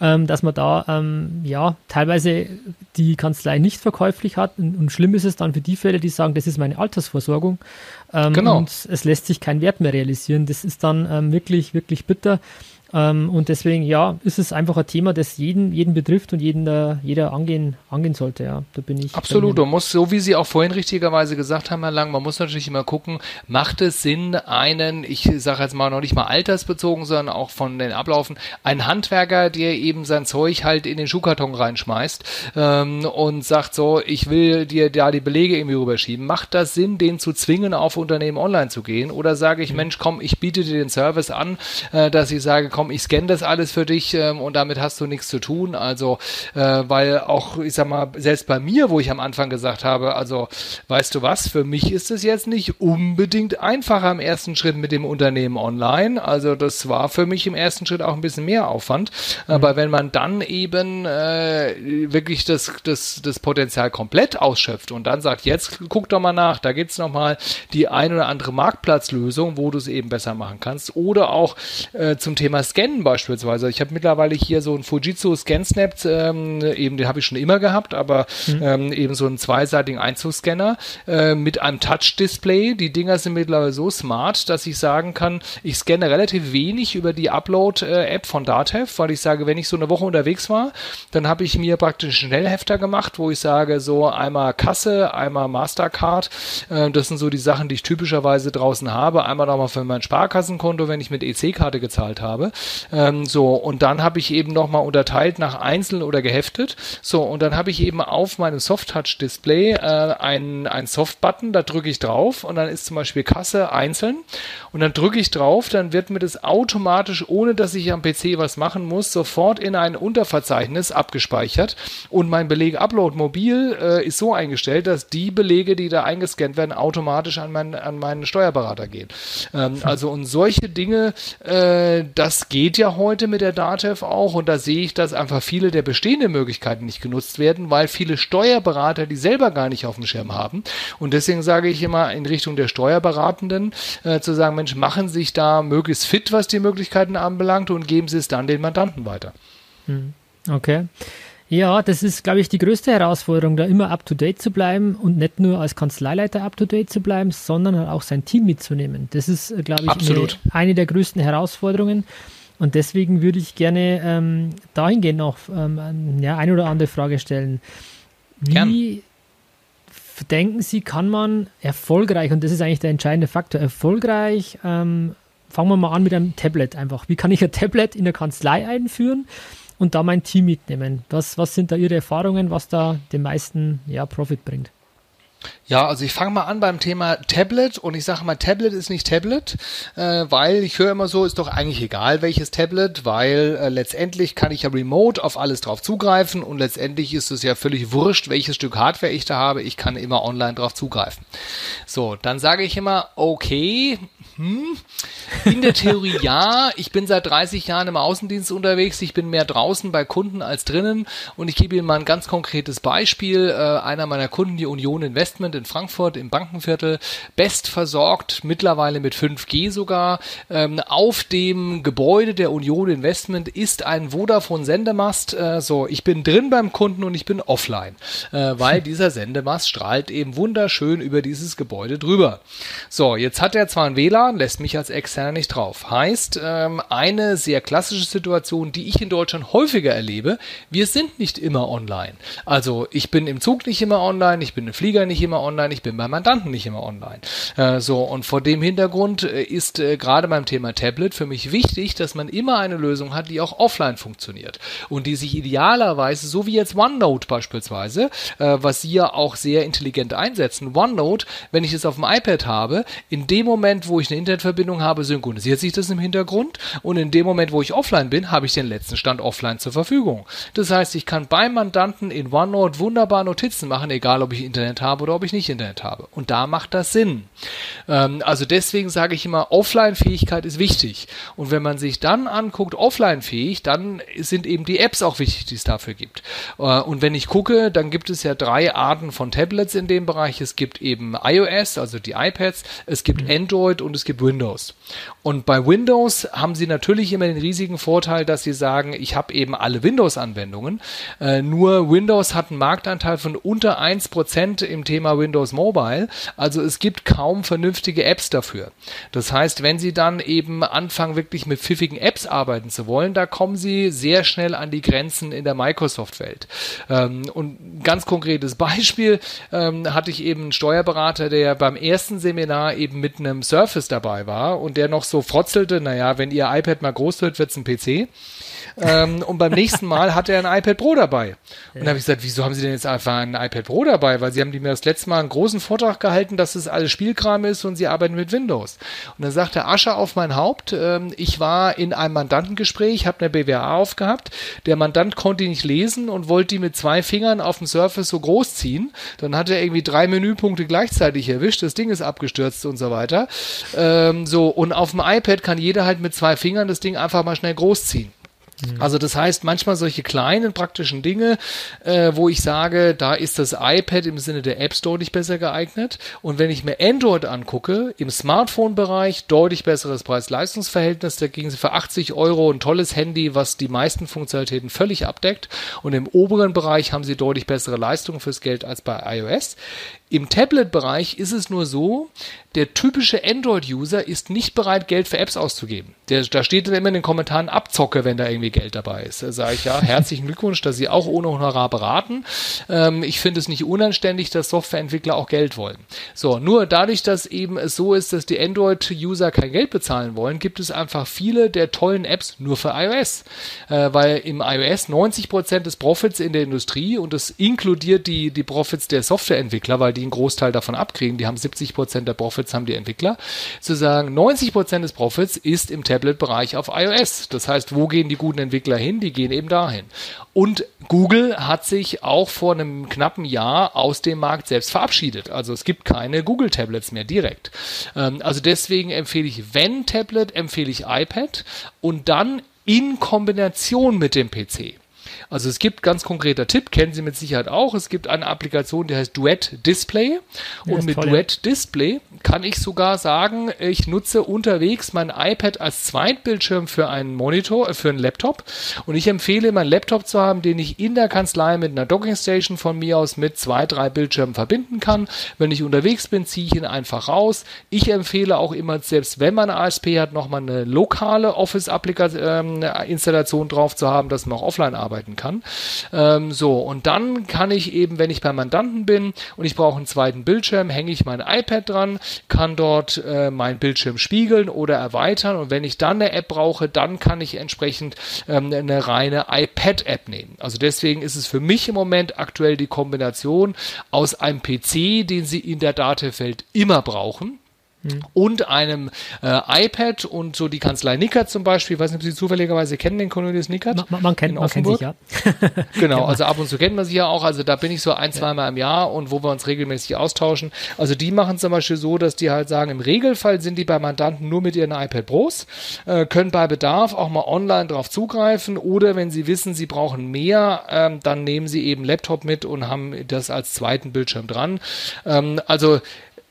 ähm, dass man da ähm, ja teilweise die Kanzlei nicht verkäuflich hat. Und, und, schlimm ist es dann für die Fälle, die sagen, das ist meine Altersvorsorgung. Ähm, genau. Und es lässt sich kein Wert mehr realisieren. Das ist dann ähm, wirklich, wirklich bitter. Ähm, und deswegen, ja, ist es einfach ein Thema, das jeden, jeden betrifft und jeden, äh, jeder angehen, angehen sollte. Ja, da bin ich. Absolut. Man muss, so wie Sie auch vorhin richtigerweise gesagt haben, Herr Lang, man muss natürlich immer gucken, macht es Sinn, einen, ich sage jetzt mal noch nicht mal altersbezogen, sondern auch von den Ablaufen, einen Handwerker, der eben sein Zeug halt in den Schuhkarton reinschmeißt ähm, und sagt so, ich will dir da die Belege irgendwie rüberschieben. Macht das Sinn, den zu zwingen, auf Unternehmen online zu gehen? Oder sage ich. Mensch, komm, ich biete dir den Service an, äh, dass ich sage, komm, komm, ich scanne das alles für dich ähm, und damit hast du nichts zu tun. Also, äh, weil auch, ich sag mal, selbst bei mir, wo ich am Anfang gesagt habe, also, weißt du was, für mich ist es jetzt nicht unbedingt einfacher im ersten Schritt mit dem Unternehmen online. Also, das war für mich im ersten Schritt auch ein bisschen mehr Aufwand. Mhm. Aber wenn man dann eben äh, wirklich das, das, das Potenzial komplett ausschöpft und dann sagt, jetzt guck doch mal nach, da gibt es nochmal die ein oder andere Marktplatzlösung, wo du es eben besser machen kannst. Oder auch äh, zum Thema Scannen beispielsweise. Ich habe mittlerweile hier so einen Fujitsu ScanSnap, ähm, eben den habe ich schon immer gehabt, aber mhm. ähm, eben so einen zweiseitigen Einzugsscanner äh, mit einem Touch-Display. Die Dinger sind mittlerweile so smart, dass ich sagen kann, ich scanne relativ wenig über die Upload-App von Datev, weil ich sage, wenn ich so eine Woche unterwegs war, dann habe ich mir praktisch einen Schnellhefter gemacht, wo ich sage, so einmal Kasse, einmal Mastercard. Äh, das sind so die Sachen, die ich typischerweise draußen habe. Einmal nochmal für mein Sparkassenkonto, wenn ich mit EC-Karte gezahlt habe. Ähm, so, und dann habe ich eben nochmal unterteilt nach einzeln oder geheftet. So, und dann habe ich eben auf meinem Soft-Touch-Display äh, einen, einen Soft-Button, da drücke ich drauf und dann ist zum Beispiel Kasse einzeln und dann drücke ich drauf, dann wird mir das automatisch, ohne dass ich am PC was machen muss, sofort in ein Unterverzeichnis abgespeichert und mein Beleg-Upload mobil äh, ist so eingestellt, dass die Belege, die da eingescannt werden, automatisch an, mein, an meinen Steuerberater gehen. Ähm, also und solche Dinge, äh, das geht ja heute mit der DATEV auch und da sehe ich, dass einfach viele der bestehenden Möglichkeiten nicht genutzt werden, weil viele Steuerberater die selber gar nicht auf dem Schirm haben. Und deswegen sage ich immer in Richtung der Steuerberatenden äh, zu sagen, Mensch, machen Sie sich da möglichst fit, was die Möglichkeiten anbelangt und geben Sie es dann den Mandanten weiter. Hm. Okay. Ja, das ist, glaube ich, die größte Herausforderung, da immer up-to-date zu bleiben und nicht nur als Kanzleileiter up-to-date zu bleiben, sondern halt auch sein Team mitzunehmen. Das ist, äh, glaube ich, eine, eine, der größten Herausforderungen. Und deswegen würde ich gerne ähm, dahingehend noch ähm, ja, eine oder andere Frage stellen. Wie Gern. denken Sie, kann man erfolgreich, und das ist eigentlich der entscheidende Faktor, erfolgreich, ähm, fangen wir mal an mit einem Tablet einfach. Wie kann ich ein Tablet in der Kanzlei einführen und da mein Team mitnehmen? Was, was sind da Ihre Erfahrungen, was da den meisten ja, Profit bringt? Ja, also ich fange mal an beim Thema Tablet und ich sage mal, Tablet ist nicht Tablet, äh, weil ich höre immer so, ist doch eigentlich egal welches Tablet, weil äh, letztendlich kann ich ja remote auf alles drauf zugreifen und letztendlich ist es ja völlig wurscht, welches Stück Hardware ich da habe, ich kann immer online drauf zugreifen. So, dann sage ich immer, okay, hm, in der Theorie ja, ich bin seit 30 Jahren im Außendienst unterwegs, ich bin mehr draußen bei Kunden als drinnen und ich gebe Ihnen mal ein ganz konkretes Beispiel. Äh, einer meiner Kunden, die Union Investment in Frankfurt im Bankenviertel, best versorgt, mittlerweile mit 5G sogar. Ähm, auf dem Gebäude der Union Investment ist ein Vodafone Sendemast. Äh, so, ich bin drin beim Kunden und ich bin offline, äh, weil dieser Sendemast strahlt eben wunderschön über dieses Gebäude drüber. So, jetzt hat er zwar ein WLAN, lässt mich als extern nicht drauf. Heißt, ähm, eine sehr klassische Situation, die ich in Deutschland häufiger erlebe, wir sind nicht immer online. Also ich bin im Zug nicht immer online, ich bin im Flieger nicht immer online, ich bin beim Mandanten nicht immer online. Äh, so, und vor dem Hintergrund äh, ist äh, gerade beim Thema Tablet für mich wichtig, dass man immer eine Lösung hat, die auch offline funktioniert und die sich idealerweise, so wie jetzt OneNote beispielsweise, was Sie ja auch sehr intelligent einsetzen, OneNote, wenn ich es auf dem iPad habe, in dem Moment, wo ich eine Internetverbindung habe, synchronisiert sich das im Hintergrund und in dem Moment, wo ich offline bin, habe ich den letzten Stand offline zur Verfügung. Das heißt, ich kann beim Mandanten in OneNote wunderbar Notizen machen, egal ob ich Internet habe oder ob ich nicht Internet habe. Und da macht das Sinn. Ähm, also deswegen sage ich immer, Offline-Fähigkeit ist wichtig. Und wenn man sich dann anguckt, offline-fähig, dann sind eben die Apps auch wichtig, die es dafür gibt. Äh, und wenn ich gucke, dann gibt es ja drei Arten von Tablets in dem Bereich. Es gibt eben iOS, also die iPads, es gibt mhm. Android und es gibt Windows. Und bei Windows haben sie natürlich immer den riesigen Vorteil, dass sie sagen, ich habe eben alle Windows-Anwendungen. Äh, nur Windows hat einen Marktanteil von unter 1% im Thema Windows Mobile. Also es gibt kaum vernünftige Apps dafür. Das heißt, wenn Sie dann eben anfangen, wirklich mit pfiffigen Apps arbeiten zu wollen, da kommen Sie sehr schnell an die Grenzen in der Microsoft-Welt. Ähm, und ein ganz konkretes Beispiel ähm, hatte ich eben einen Steuerberater, der beim ersten Seminar eben mit einem Surface dabei war und der noch so frotzelte, naja, wenn Ihr iPad mal groß wird, wird es ein PC. Ähm, und beim nächsten Mal hatte er ein iPad Pro dabei. Und da habe ich gesagt, wieso haben Sie denn jetzt einfach ein iPad Pro dabei? Weil Sie haben die mir das letzte Mal einen großen Vortrag gehalten, dass es alles Spielkram ist und Sie arbeiten mit Windows. Und dann sagte Asche auf mein Haupt, ähm, ich war in einem Mandantengespräch, habe eine BWA aufgehabt. Der Mandant konnte die nicht lesen und wollte die mit zwei Fingern auf dem Surface so groß ziehen. Dann hat er irgendwie drei Menüpunkte gleichzeitig erwischt. Das Ding ist abgestürzt und so weiter. Ähm, so, und auf dem iPad kann jeder halt mit zwei Fingern das Ding einfach mal schnell groß ziehen. Mhm. Also das heißt, manchmal solche kleinen praktischen Dinge, äh, wo ich sage, da ist das iPad im Sinne der Apps deutlich besser geeignet. Und wenn ich mir Android angucke, im Smartphone-Bereich deutlich besseres Preis-Leistungs-Verhältnis. Da kriegen Sie für 80 Euro ein tolles Handy, was die meisten Funktionalitäten völlig abdeckt. Und im oberen Bereich haben Sie deutlich bessere Leistung fürs Geld als bei iOS. Im Tablet-Bereich ist es nur so, der typische Android-User ist nicht bereit, Geld für Apps auszugeben. Der, da steht dann immer in den Kommentaren Abzocke, wenn da irgendwie Geld dabei ist. Da sage ich ja, herzlichen Glückwunsch, dass Sie auch ohne Honorar beraten. Ähm, ich finde es nicht unanständig, dass Softwareentwickler auch Geld wollen. So, nur dadurch, dass eben es so ist, dass die Android-User kein Geld bezahlen wollen, gibt es einfach viele der tollen Apps nur für iOS. Äh, weil im iOS 90% des Profits in der Industrie und das inkludiert die, die Profits der Softwareentwickler, weil die einen Großteil davon abkriegen, die haben 70% der Profits haben die Entwickler, zu sagen, 90% des Profits ist im Tablet-Bereich auf iOS. Das heißt, wo gehen die guten Entwickler hin? Die gehen eben dahin. Und Google hat sich auch vor einem knappen Jahr aus dem Markt selbst verabschiedet. Also es gibt keine Google-Tablets mehr direkt. Ähm, also deswegen empfehle ich, wenn Tablet, empfehle ich iPad und dann in Kombination mit dem PC. Also es gibt ganz konkreter Tipp, kennen Sie mit Sicherheit auch. Es gibt eine Applikation, die heißt Duet Display. Und mit toll, Duet. Display kann ich sogar sagen, ich nutze unterwegs mein iPad als Zweitbildschirm für einen Monitor, äh, für einen Laptop. Und ich empfehle, meinen Laptop zu haben, den ich in der Kanzlei mit einer Dockingstation von mir aus mit zwei, drei Bildschirmen verbinden kann. Wenn ich unterwegs bin, ziehe ich ihn einfach raus. Ich empfehle auch immer, selbst wenn man ASP hat, nochmal eine lokale Office-Installation ähm, drauf zu haben, dass man auch offline arbeiten kann. Ähm, so, und dann kann ich eben, wenn ich beim Mandanten bin und ich brauche einen zweiten Bildschirm, hänge ich mein iPad dran, kann dort äh, mein Bildschirm spiegeln oder erweitern und wenn ich dann eine App brauche, dann kann ich entsprechend ähm, eine reine iPad-App nehmen. Also deswegen ist es für mich im Moment aktuell die Kombination aus einem PC, den Sie in der Datefeld immer brauchen. Und einem äh, iPad und so die Kanzlei Nickert zum Beispiel. Ich weiß nicht, ob Sie zufälligerweise kennen den Cornelius Nickert. Man, man kennt, man kennt sich, ja. genau, also ab und zu kennt man sich ja auch. Also da bin ich so ein, zweimal im Jahr und wo wir uns regelmäßig austauschen. Also die machen zum Beispiel so, dass die halt sagen, im Regelfall sind die bei Mandanten nur mit ihren iPad Pros, äh, können bei Bedarf auch mal online drauf zugreifen oder wenn sie wissen, sie brauchen mehr, ähm, dann nehmen sie eben Laptop mit und haben das als zweiten Bildschirm dran. Ähm, also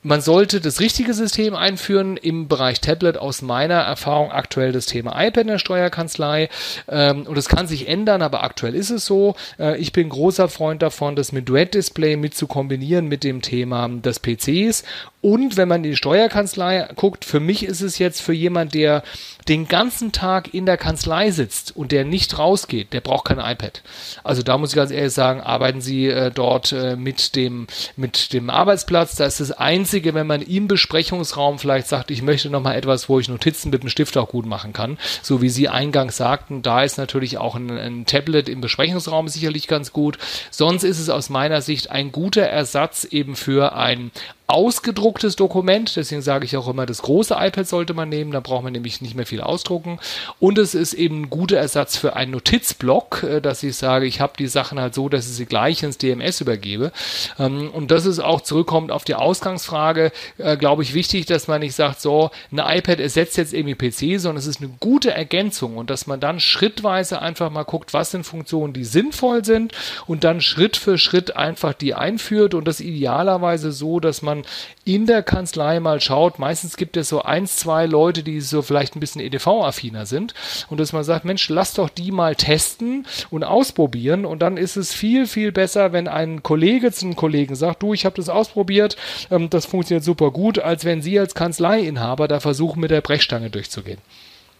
man sollte das richtige System einführen im Bereich Tablet. Aus meiner Erfahrung aktuell das Thema iPad in der Steuerkanzlei. Ähm, und es kann sich ändern, aber aktuell ist es so. Äh, ich bin großer Freund davon, das mit Duet-Display mit zu kombinieren mit dem Thema des PCs und wenn man in die Steuerkanzlei guckt, für mich ist es jetzt für jemand, der den ganzen Tag in der Kanzlei sitzt und der nicht rausgeht, der braucht kein iPad. Also da muss ich ganz ehrlich sagen, arbeiten Sie äh, dort äh, mit dem mit dem Arbeitsplatz. Da ist das Einzige, wenn man im Besprechungsraum vielleicht sagt, ich möchte noch mal etwas, wo ich Notizen mit dem Stift auch gut machen kann, so wie Sie eingangs sagten. Da ist natürlich auch ein, ein Tablet im Besprechungsraum sicherlich ganz gut. Sonst ist es aus meiner Sicht ein guter Ersatz eben für ein ausgedrucktes Dokument, deswegen sage ich auch immer, das große iPad sollte man nehmen, da braucht man nämlich nicht mehr viel ausdrucken. Und es ist eben ein guter Ersatz für einen Notizblock, äh, dass ich sage, ich habe die Sachen halt so, dass ich sie gleich ins DMS übergebe. Ähm, und das ist auch zurückkommt auf die Ausgangsfrage, äh, glaube ich, wichtig, dass man nicht sagt, so, ein iPad ersetzt jetzt irgendwie PC, sondern es ist eine gute Ergänzung und dass man dann schrittweise einfach mal guckt, was sind Funktionen, die sinnvoll sind und dann Schritt für Schritt einfach die einführt und das idealerweise so, dass man man in der Kanzlei mal schaut, meistens gibt es so ein, zwei Leute, die so vielleicht ein bisschen EDV-affiner sind und dass man sagt, Mensch, lass doch die mal testen und ausprobieren und dann ist es viel, viel besser, wenn ein Kollege zu einem Kollegen sagt, du, ich habe das ausprobiert, ähm, das funktioniert super gut, als wenn Sie als Kanzleiinhaber da versuchen, mit der Brechstange durchzugehen.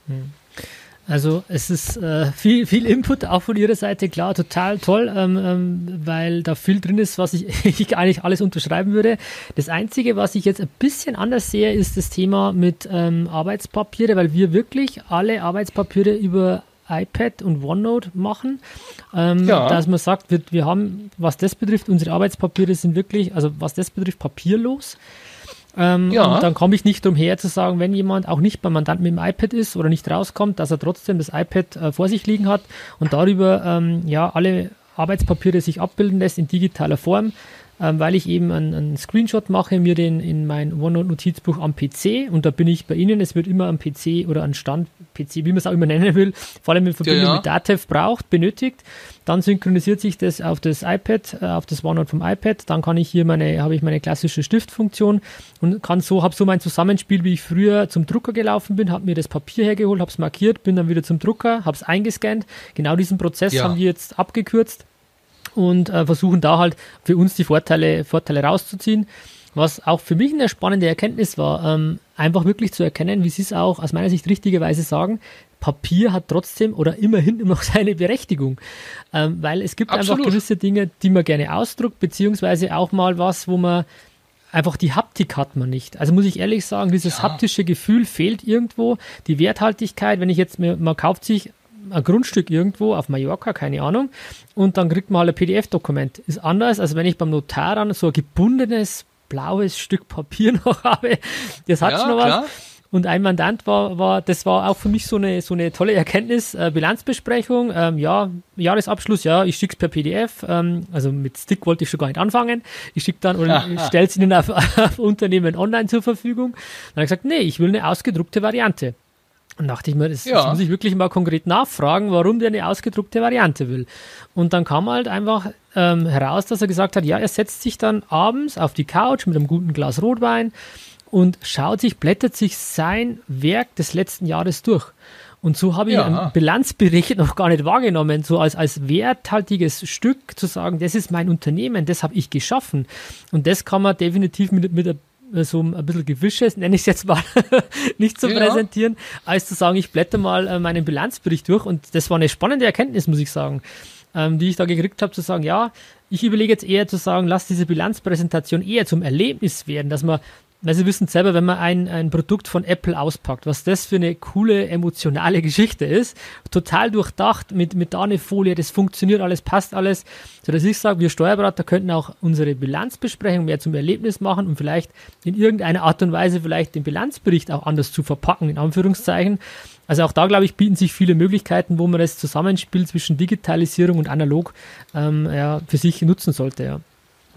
Hm. Also es ist äh, viel, viel Input auch von Ihrer Seite, klar, total toll, ähm, ähm, weil da viel drin ist, was ich, ich eigentlich alles unterschreiben würde. Das Einzige, was ich jetzt ein bisschen anders sehe, ist das Thema mit ähm, Arbeitspapiere, weil wir wirklich alle Arbeitspapiere über iPad und OneNote machen, ähm, ja. dass man sagt, wir, wir haben, was das betrifft, unsere Arbeitspapiere sind wirklich, also was das betrifft, papierlos. Ähm, ja. Und dann komme ich nicht umher zu sagen, wenn jemand auch nicht beim Mandanten mit dem iPad ist oder nicht rauskommt, dass er trotzdem das iPad äh, vor sich liegen hat und darüber ähm, ja alle Arbeitspapiere sich abbilden lässt in digitaler Form, ähm, weil ich eben einen, einen, Screenshot mache, mir den in mein OneNote-Notizbuch am PC und da bin ich bei Ihnen, es wird immer am PC oder an Stand-PC, wie man es auch immer nennen will, vor allem in Verbindung ja, ja. mit Datev braucht, benötigt. Dann synchronisiert sich das auf das iPad, äh, auf das OneNote vom iPad. Dann kann ich hier meine, habe ich meine klassische Stiftfunktion und kann so, habe so mein Zusammenspiel, wie ich früher zum Drucker gelaufen bin, habe mir das Papier hergeholt, habe es markiert, bin dann wieder zum Drucker, habe es eingescannt. Genau diesen Prozess ja. haben wir jetzt abgekürzt und äh, versuchen da halt für uns die Vorteile, Vorteile rauszuziehen. Was auch für mich eine spannende Erkenntnis war, ähm, einfach wirklich zu erkennen, wie Sie es auch aus meiner Sicht richtigerweise sagen, Papier hat trotzdem oder immerhin immer noch seine Berechtigung. Ähm, weil es gibt Absolut. einfach gewisse Dinge, die man gerne ausdruckt, beziehungsweise auch mal was, wo man einfach die Haptik hat man nicht. Also muss ich ehrlich sagen, dieses ja. haptische Gefühl fehlt irgendwo. Die Werthaltigkeit, wenn ich jetzt, man kauft sich ein Grundstück irgendwo auf Mallorca, keine Ahnung, und dann kriegt man halt ein PDF-Dokument. Ist anders, als wenn ich beim Notar dann so ein gebundenes blaues Stück Papier noch habe. Das hat ja, schon was. Klar. Und ein Mandant war, war, das war auch für mich so eine, so eine tolle Erkenntnis, äh, Bilanzbesprechung, ähm, ja, Jahresabschluss, ja, ich schicke es per PDF, ähm, also mit Stick wollte ich schon gar nicht anfangen. Ich schicke dann und stelle es ihnen auf, auf Unternehmen online zur Verfügung. Dann habe ich gesagt, nee, ich will eine ausgedruckte Variante. Und dachte ich mir, das, ja. das, muss ich wirklich mal konkret nachfragen, warum der eine ausgedruckte Variante will. Und dann kam halt einfach ähm, heraus, dass er gesagt hat, ja, er setzt sich dann abends auf die Couch mit einem guten Glas Rotwein und schaut sich, blättert sich sein Werk des letzten Jahres durch. Und so habe ich ja. einen Bilanzbericht noch gar nicht wahrgenommen, so als, als werthaltiges Stück zu sagen, das ist mein Unternehmen, das habe ich geschaffen. Und das kann man definitiv mit, mit so ein bisschen Gewisches, nenne ich es jetzt mal, nicht zu ja. präsentieren, als zu sagen, ich blätter mal äh, meinen Bilanzbericht durch. Und das war eine spannende Erkenntnis, muss ich sagen. ähm, die ich da gekriegt habe, zu sagen, ja, ich überlege jetzt eher zu sagen, lass diese Bilanzpräsentation eher zum Erlebnis werden, dass man weil Sie wissen selber, wenn man ein, ein Produkt von Apple auspackt, was das für eine coole, emotionale Geschichte ist, total durchdacht, mit, mit da eine Folie, das funktioniert alles, passt alles, so dass ich sage, wir Steuerberater könnten auch unsere Bilanzbesprechung mehr zum Erlebnis machen und vielleicht in irgendeiner Art und Weise vielleicht den Bilanzbericht auch anders zu verpacken, in Anführungszeichen. Also auch da, glaube ich, bieten sich viele Möglichkeiten, wo man das Zusammenspiel zwischen Digitalisierung und analog ähm, ja, für sich nutzen sollte. Ja.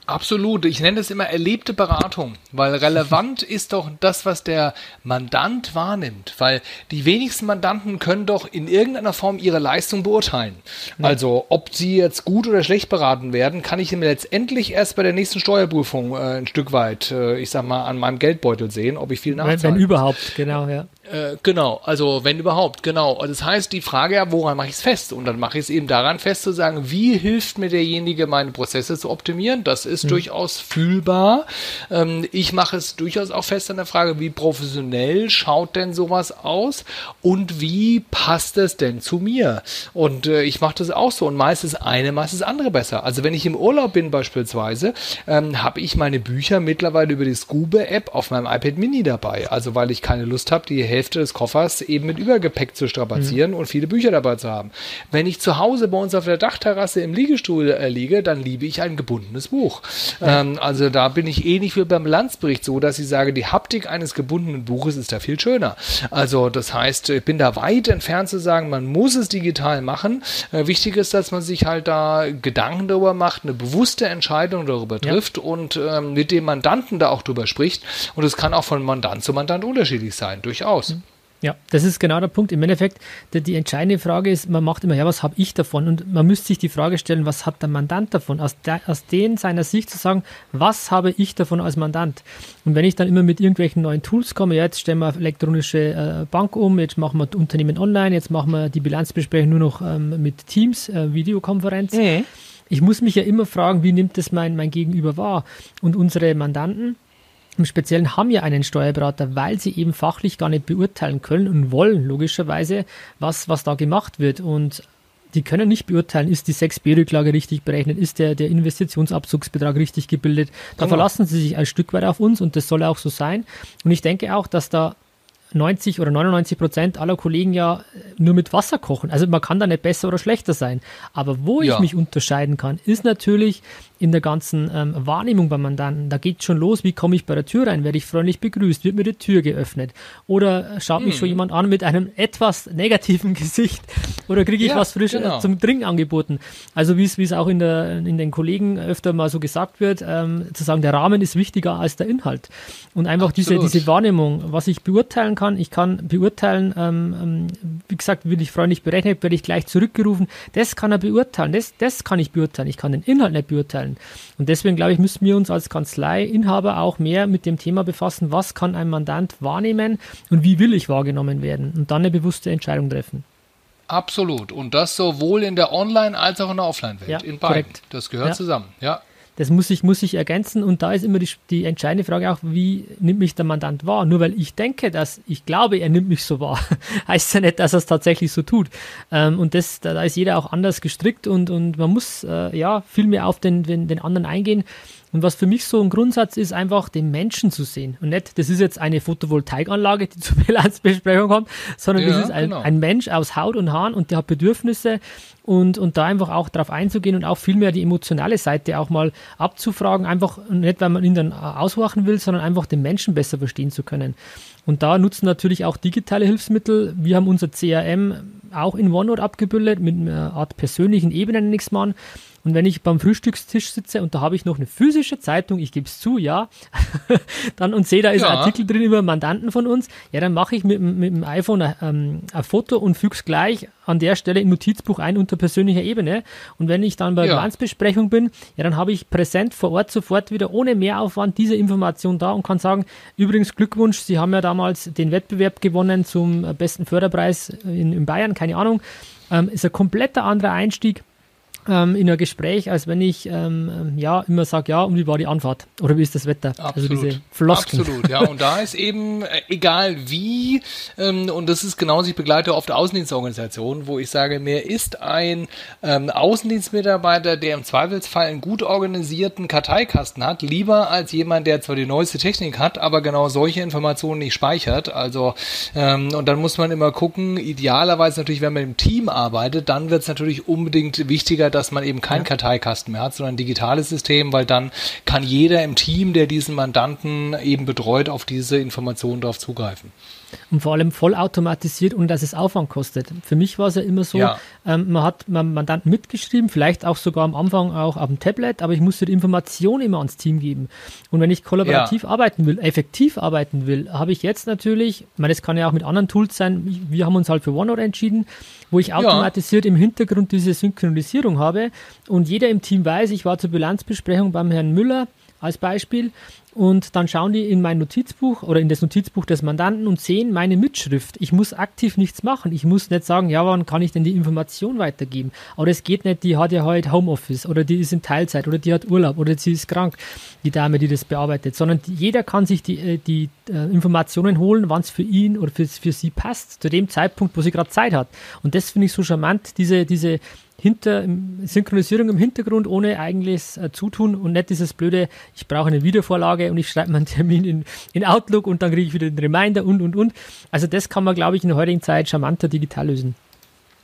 Absolut. Ich nenne es immer erlebte Beratung, weil relevant ist doch das, was der Mandant wahrnimmt, weil die wenigsten Mandanten können doch in irgendeiner Form ihre Leistung beurteilen. Ja. Also, ob sie jetzt gut oder schlecht beraten werden, kann ich letztendlich erst bei der nächsten Steuerprüfung äh, ein Stück weit, äh, ich sag mal, an meinem Geldbeutel sehen, ob ich viel nachzahle. Wenn, wenn überhaupt, genau, ja. Äh, genau, also wenn überhaupt, genau. Das heißt, die Frage ja, woran mache ich es fest? Und dann mache ich es eben daran fest zu sagen, wie hilft mir derjenige, meine Prozesse zu optimieren? Das ist mhm. durchaus fühlbar. Ähm, ich mache es durchaus auch fest an der Frage, wie professionell schaut denn sowas aus und wie passt es denn zu mir? Und äh, ich mache das auch so und meistens eine, meistens andere besser. Also wenn ich im Urlaub bin beispielsweise, ähm, habe ich meine Bücher mittlerweile über die Scoobe-App auf meinem iPad Mini dabei. Also weil ich keine Lust habe, die Hälfte des Koffers eben mit Übergepäck zu strapazieren mhm. und viele Bücher dabei zu haben. Wenn ich zu Hause bei uns auf der Dachterrasse im Liegestuhl äh, liege, dann liebe ich ein gebundenes Buch. Ja. Ähm, also da bin ich ähnlich wie beim Bilanzbericht so, dass ich sage, die Haptik eines gebundenen Buches ist da viel schöner. Also das heißt, ich bin da weit entfernt zu sagen, man muss es digital machen. Äh, wichtig ist, dass man sich halt da Gedanken darüber macht, eine bewusste Entscheidung darüber trifft ja. und ähm, mit dem Mandanten da auch drüber spricht. Und es kann auch von Mandant zu Mandant unterschiedlich sein, durchaus. Ja, das ist genau der Punkt. Im Endeffekt, die, die entscheidende Frage ist, man macht immer, ja, was habe ich davon? Und man müsste sich die Frage stellen, was hat der Mandant davon? Aus, der, aus den seiner Sicht zu sagen, was habe ich davon als Mandant? Und wenn ich dann immer mit irgendwelchen neuen Tools komme, ja, jetzt stellen wir elektronische äh, Bank um, jetzt machen wir Unternehmen online, jetzt machen wir die Bilanzbesprechung nur noch ähm, mit Teams, äh, Videokonferenz. Mhm. Ich muss mich ja immer fragen, wie nimmt das mein, mein Gegenüber wahr? Und unsere Mandanten, im Speziellen haben ja einen Steuerberater, weil sie eben fachlich gar nicht beurteilen können und wollen, logischerweise, was, was da gemacht wird. Und die können nicht beurteilen, ist die 6b-Rücklage richtig berechnet, ist der, der Investitionsabzugsbetrag richtig gebildet. Da genau. verlassen sie sich ein Stück weit auf uns und das soll auch so sein. Und ich denke auch, dass da 90 oder 99 Prozent aller Kollegen ja nur mit Wasser kochen. Also man kann da nicht besser oder schlechter sein. Aber wo ja. ich mich unterscheiden kann, ist natürlich in der ganzen ähm, Wahrnehmung beim Mandanten. Da geht schon los, wie komme ich bei der Tür rein? Werde ich freundlich begrüßt? Wird mir die Tür geöffnet? Oder schaut mich hm. schon jemand an mit einem etwas negativen Gesicht? Oder kriege ich ja, was frisch genau. zum Trinken angeboten? Also wie es auch in, der, in den Kollegen öfter mal so gesagt wird, ähm, zu sagen, der Rahmen ist wichtiger als der Inhalt. Und einfach diese, diese Wahrnehmung, was ich beurteilen kann, ich kann beurteilen, ähm, ähm, wie gesagt, will ich freundlich berechnet, werde ich gleich zurückgerufen, das kann er beurteilen, das, das kann ich beurteilen, ich kann den Inhalt nicht beurteilen sein. Und deswegen glaube ich, müssen wir uns als Kanzleiinhaber auch mehr mit dem Thema befassen, was kann ein Mandant wahrnehmen und wie will ich wahrgenommen werden und dann eine bewusste Entscheidung treffen. Absolut. Und das sowohl in der Online- als auch in der Offline-Welt. Ja, in beiden. Korrekt. Das gehört ja. zusammen. Ja. Das muss ich, muss ich ergänzen und da ist immer die, die entscheidende Frage auch, wie nimmt mich der Mandant wahr? Nur weil ich denke, dass ich glaube, er nimmt mich so wahr, heißt ja nicht, dass er es tatsächlich so tut. Ähm, und das, da, da, ist jeder auch anders gestrickt und, und man muss äh, ja viel mehr auf den, den, den anderen eingehen. Und was für mich so ein Grundsatz ist, einfach den Menschen zu sehen. Und nicht, das ist jetzt eine Photovoltaikanlage, die zur Bilanzbesprechung kommt, sondern ja, das ist ein, genau. ein, Mensch aus Haut und Haaren und der hat Bedürfnisse und, und da einfach auch darauf einzugehen und auch vielmehr die emotionale Seite auch mal abzufragen, einfach nicht, weil man ihn dann aushorchen will, sondern einfach den Menschen besser verstehen zu können. Und da nutzen natürlich auch digitale Hilfsmittel. Wir haben unser CRM auch in OneNote abgebildet mit einer Art persönlichen Ebene, es mal. Und wenn ich beim Frühstückstisch sitze und da habe ich noch eine physische Zeitung, ich gebe es zu, ja, dann und sehe, da ist ja. ein Artikel drin über Mandanten von uns, ja, dann mache ich mit, mit dem iPhone ein, ähm, ein Foto und füge es gleich an der Stelle im Notizbuch ein unter persönlicher Ebene. Und wenn ich dann bei ja. Bilanzbesprechung bin, ja, dann habe ich präsent vor Ort sofort wieder ohne Mehraufwand diese Information da und kann sagen, übrigens Glückwunsch, Sie haben ja damals den Wettbewerb gewonnen zum besten Förderpreis in, in Bayern, keine Ahnung. Ähm, ist ein kompletter anderer Einstieg ähm, in einem Gespräch, als wenn ich ähm, ähm, ja immer sage, ja, und wie war die Anfahrt? Oder wie ist das Wetter? Also Absolut. Also diese Floskeln. Absolut, ja. Und da ist eben, äh, egal wie, ähm, und das ist genauso, ich begleite oft Außendienstorganisationen, wo ich sage, mir ist ein ähm, Außendienstmitarbeiter, der im Zweifelsfall einen gut organisierten Karteikasten hat, lieber als jemand, der zwar die neueste Technik hat, aber genau solche Informationen nicht speichert. Also, ähm, und dann muss man immer gucken, idealerweise natürlich, wenn man im Team arbeitet, dann wird es natürlich unbedingt wichtiger, dass man eben keinen ja. Karteikasten mehr hat, sondern ein digitales System, weil dann kann jeder im Team, der diesen Mandanten eben betreut, auf diese Informationen darauf zugreifen und vor allem vollautomatisiert und dass es Aufwand kostet. Für mich war es ja immer so, ja. ähm, man hat man Mandanten mitgeschrieben, vielleicht auch sogar am Anfang auch auf dem Tablet, aber ich musste die Information immer ans Team geben. Und wenn ich kollaborativ ja. arbeiten will, effektiv arbeiten will, habe ich jetzt natürlich, ich meine, das kann ja auch mit anderen Tools sein, wir haben uns halt für OneNote entschieden, wo ich automatisiert ja. im Hintergrund diese Synchronisierung habe und jeder im Team weiß, ich war zur Bilanzbesprechung beim Herrn Müller als Beispiel und dann schauen die in mein Notizbuch oder in das Notizbuch des Mandanten und sehen meine Mitschrift. Ich muss aktiv nichts machen. Ich muss nicht sagen, ja, wann kann ich denn die Information weitergeben? Aber es geht nicht, die hat ja heute Homeoffice oder die ist in Teilzeit oder die hat Urlaub oder sie ist krank, die Dame, die das bearbeitet, sondern jeder kann sich die, äh, die äh, Informationen holen, wann es für ihn oder für, für sie passt, zu dem Zeitpunkt, wo sie gerade Zeit hat. Und das finde ich so charmant, diese, diese hinter Synchronisierung im Hintergrund ohne eigentliches äh, Zutun und nicht dieses blöde, ich brauche eine Wiedervorlage und ich schreibe meinen Termin in, in Outlook und dann kriege ich wieder den Reminder und und und. Also das kann man, glaube ich, in der heutigen Zeit charmanter digital lösen.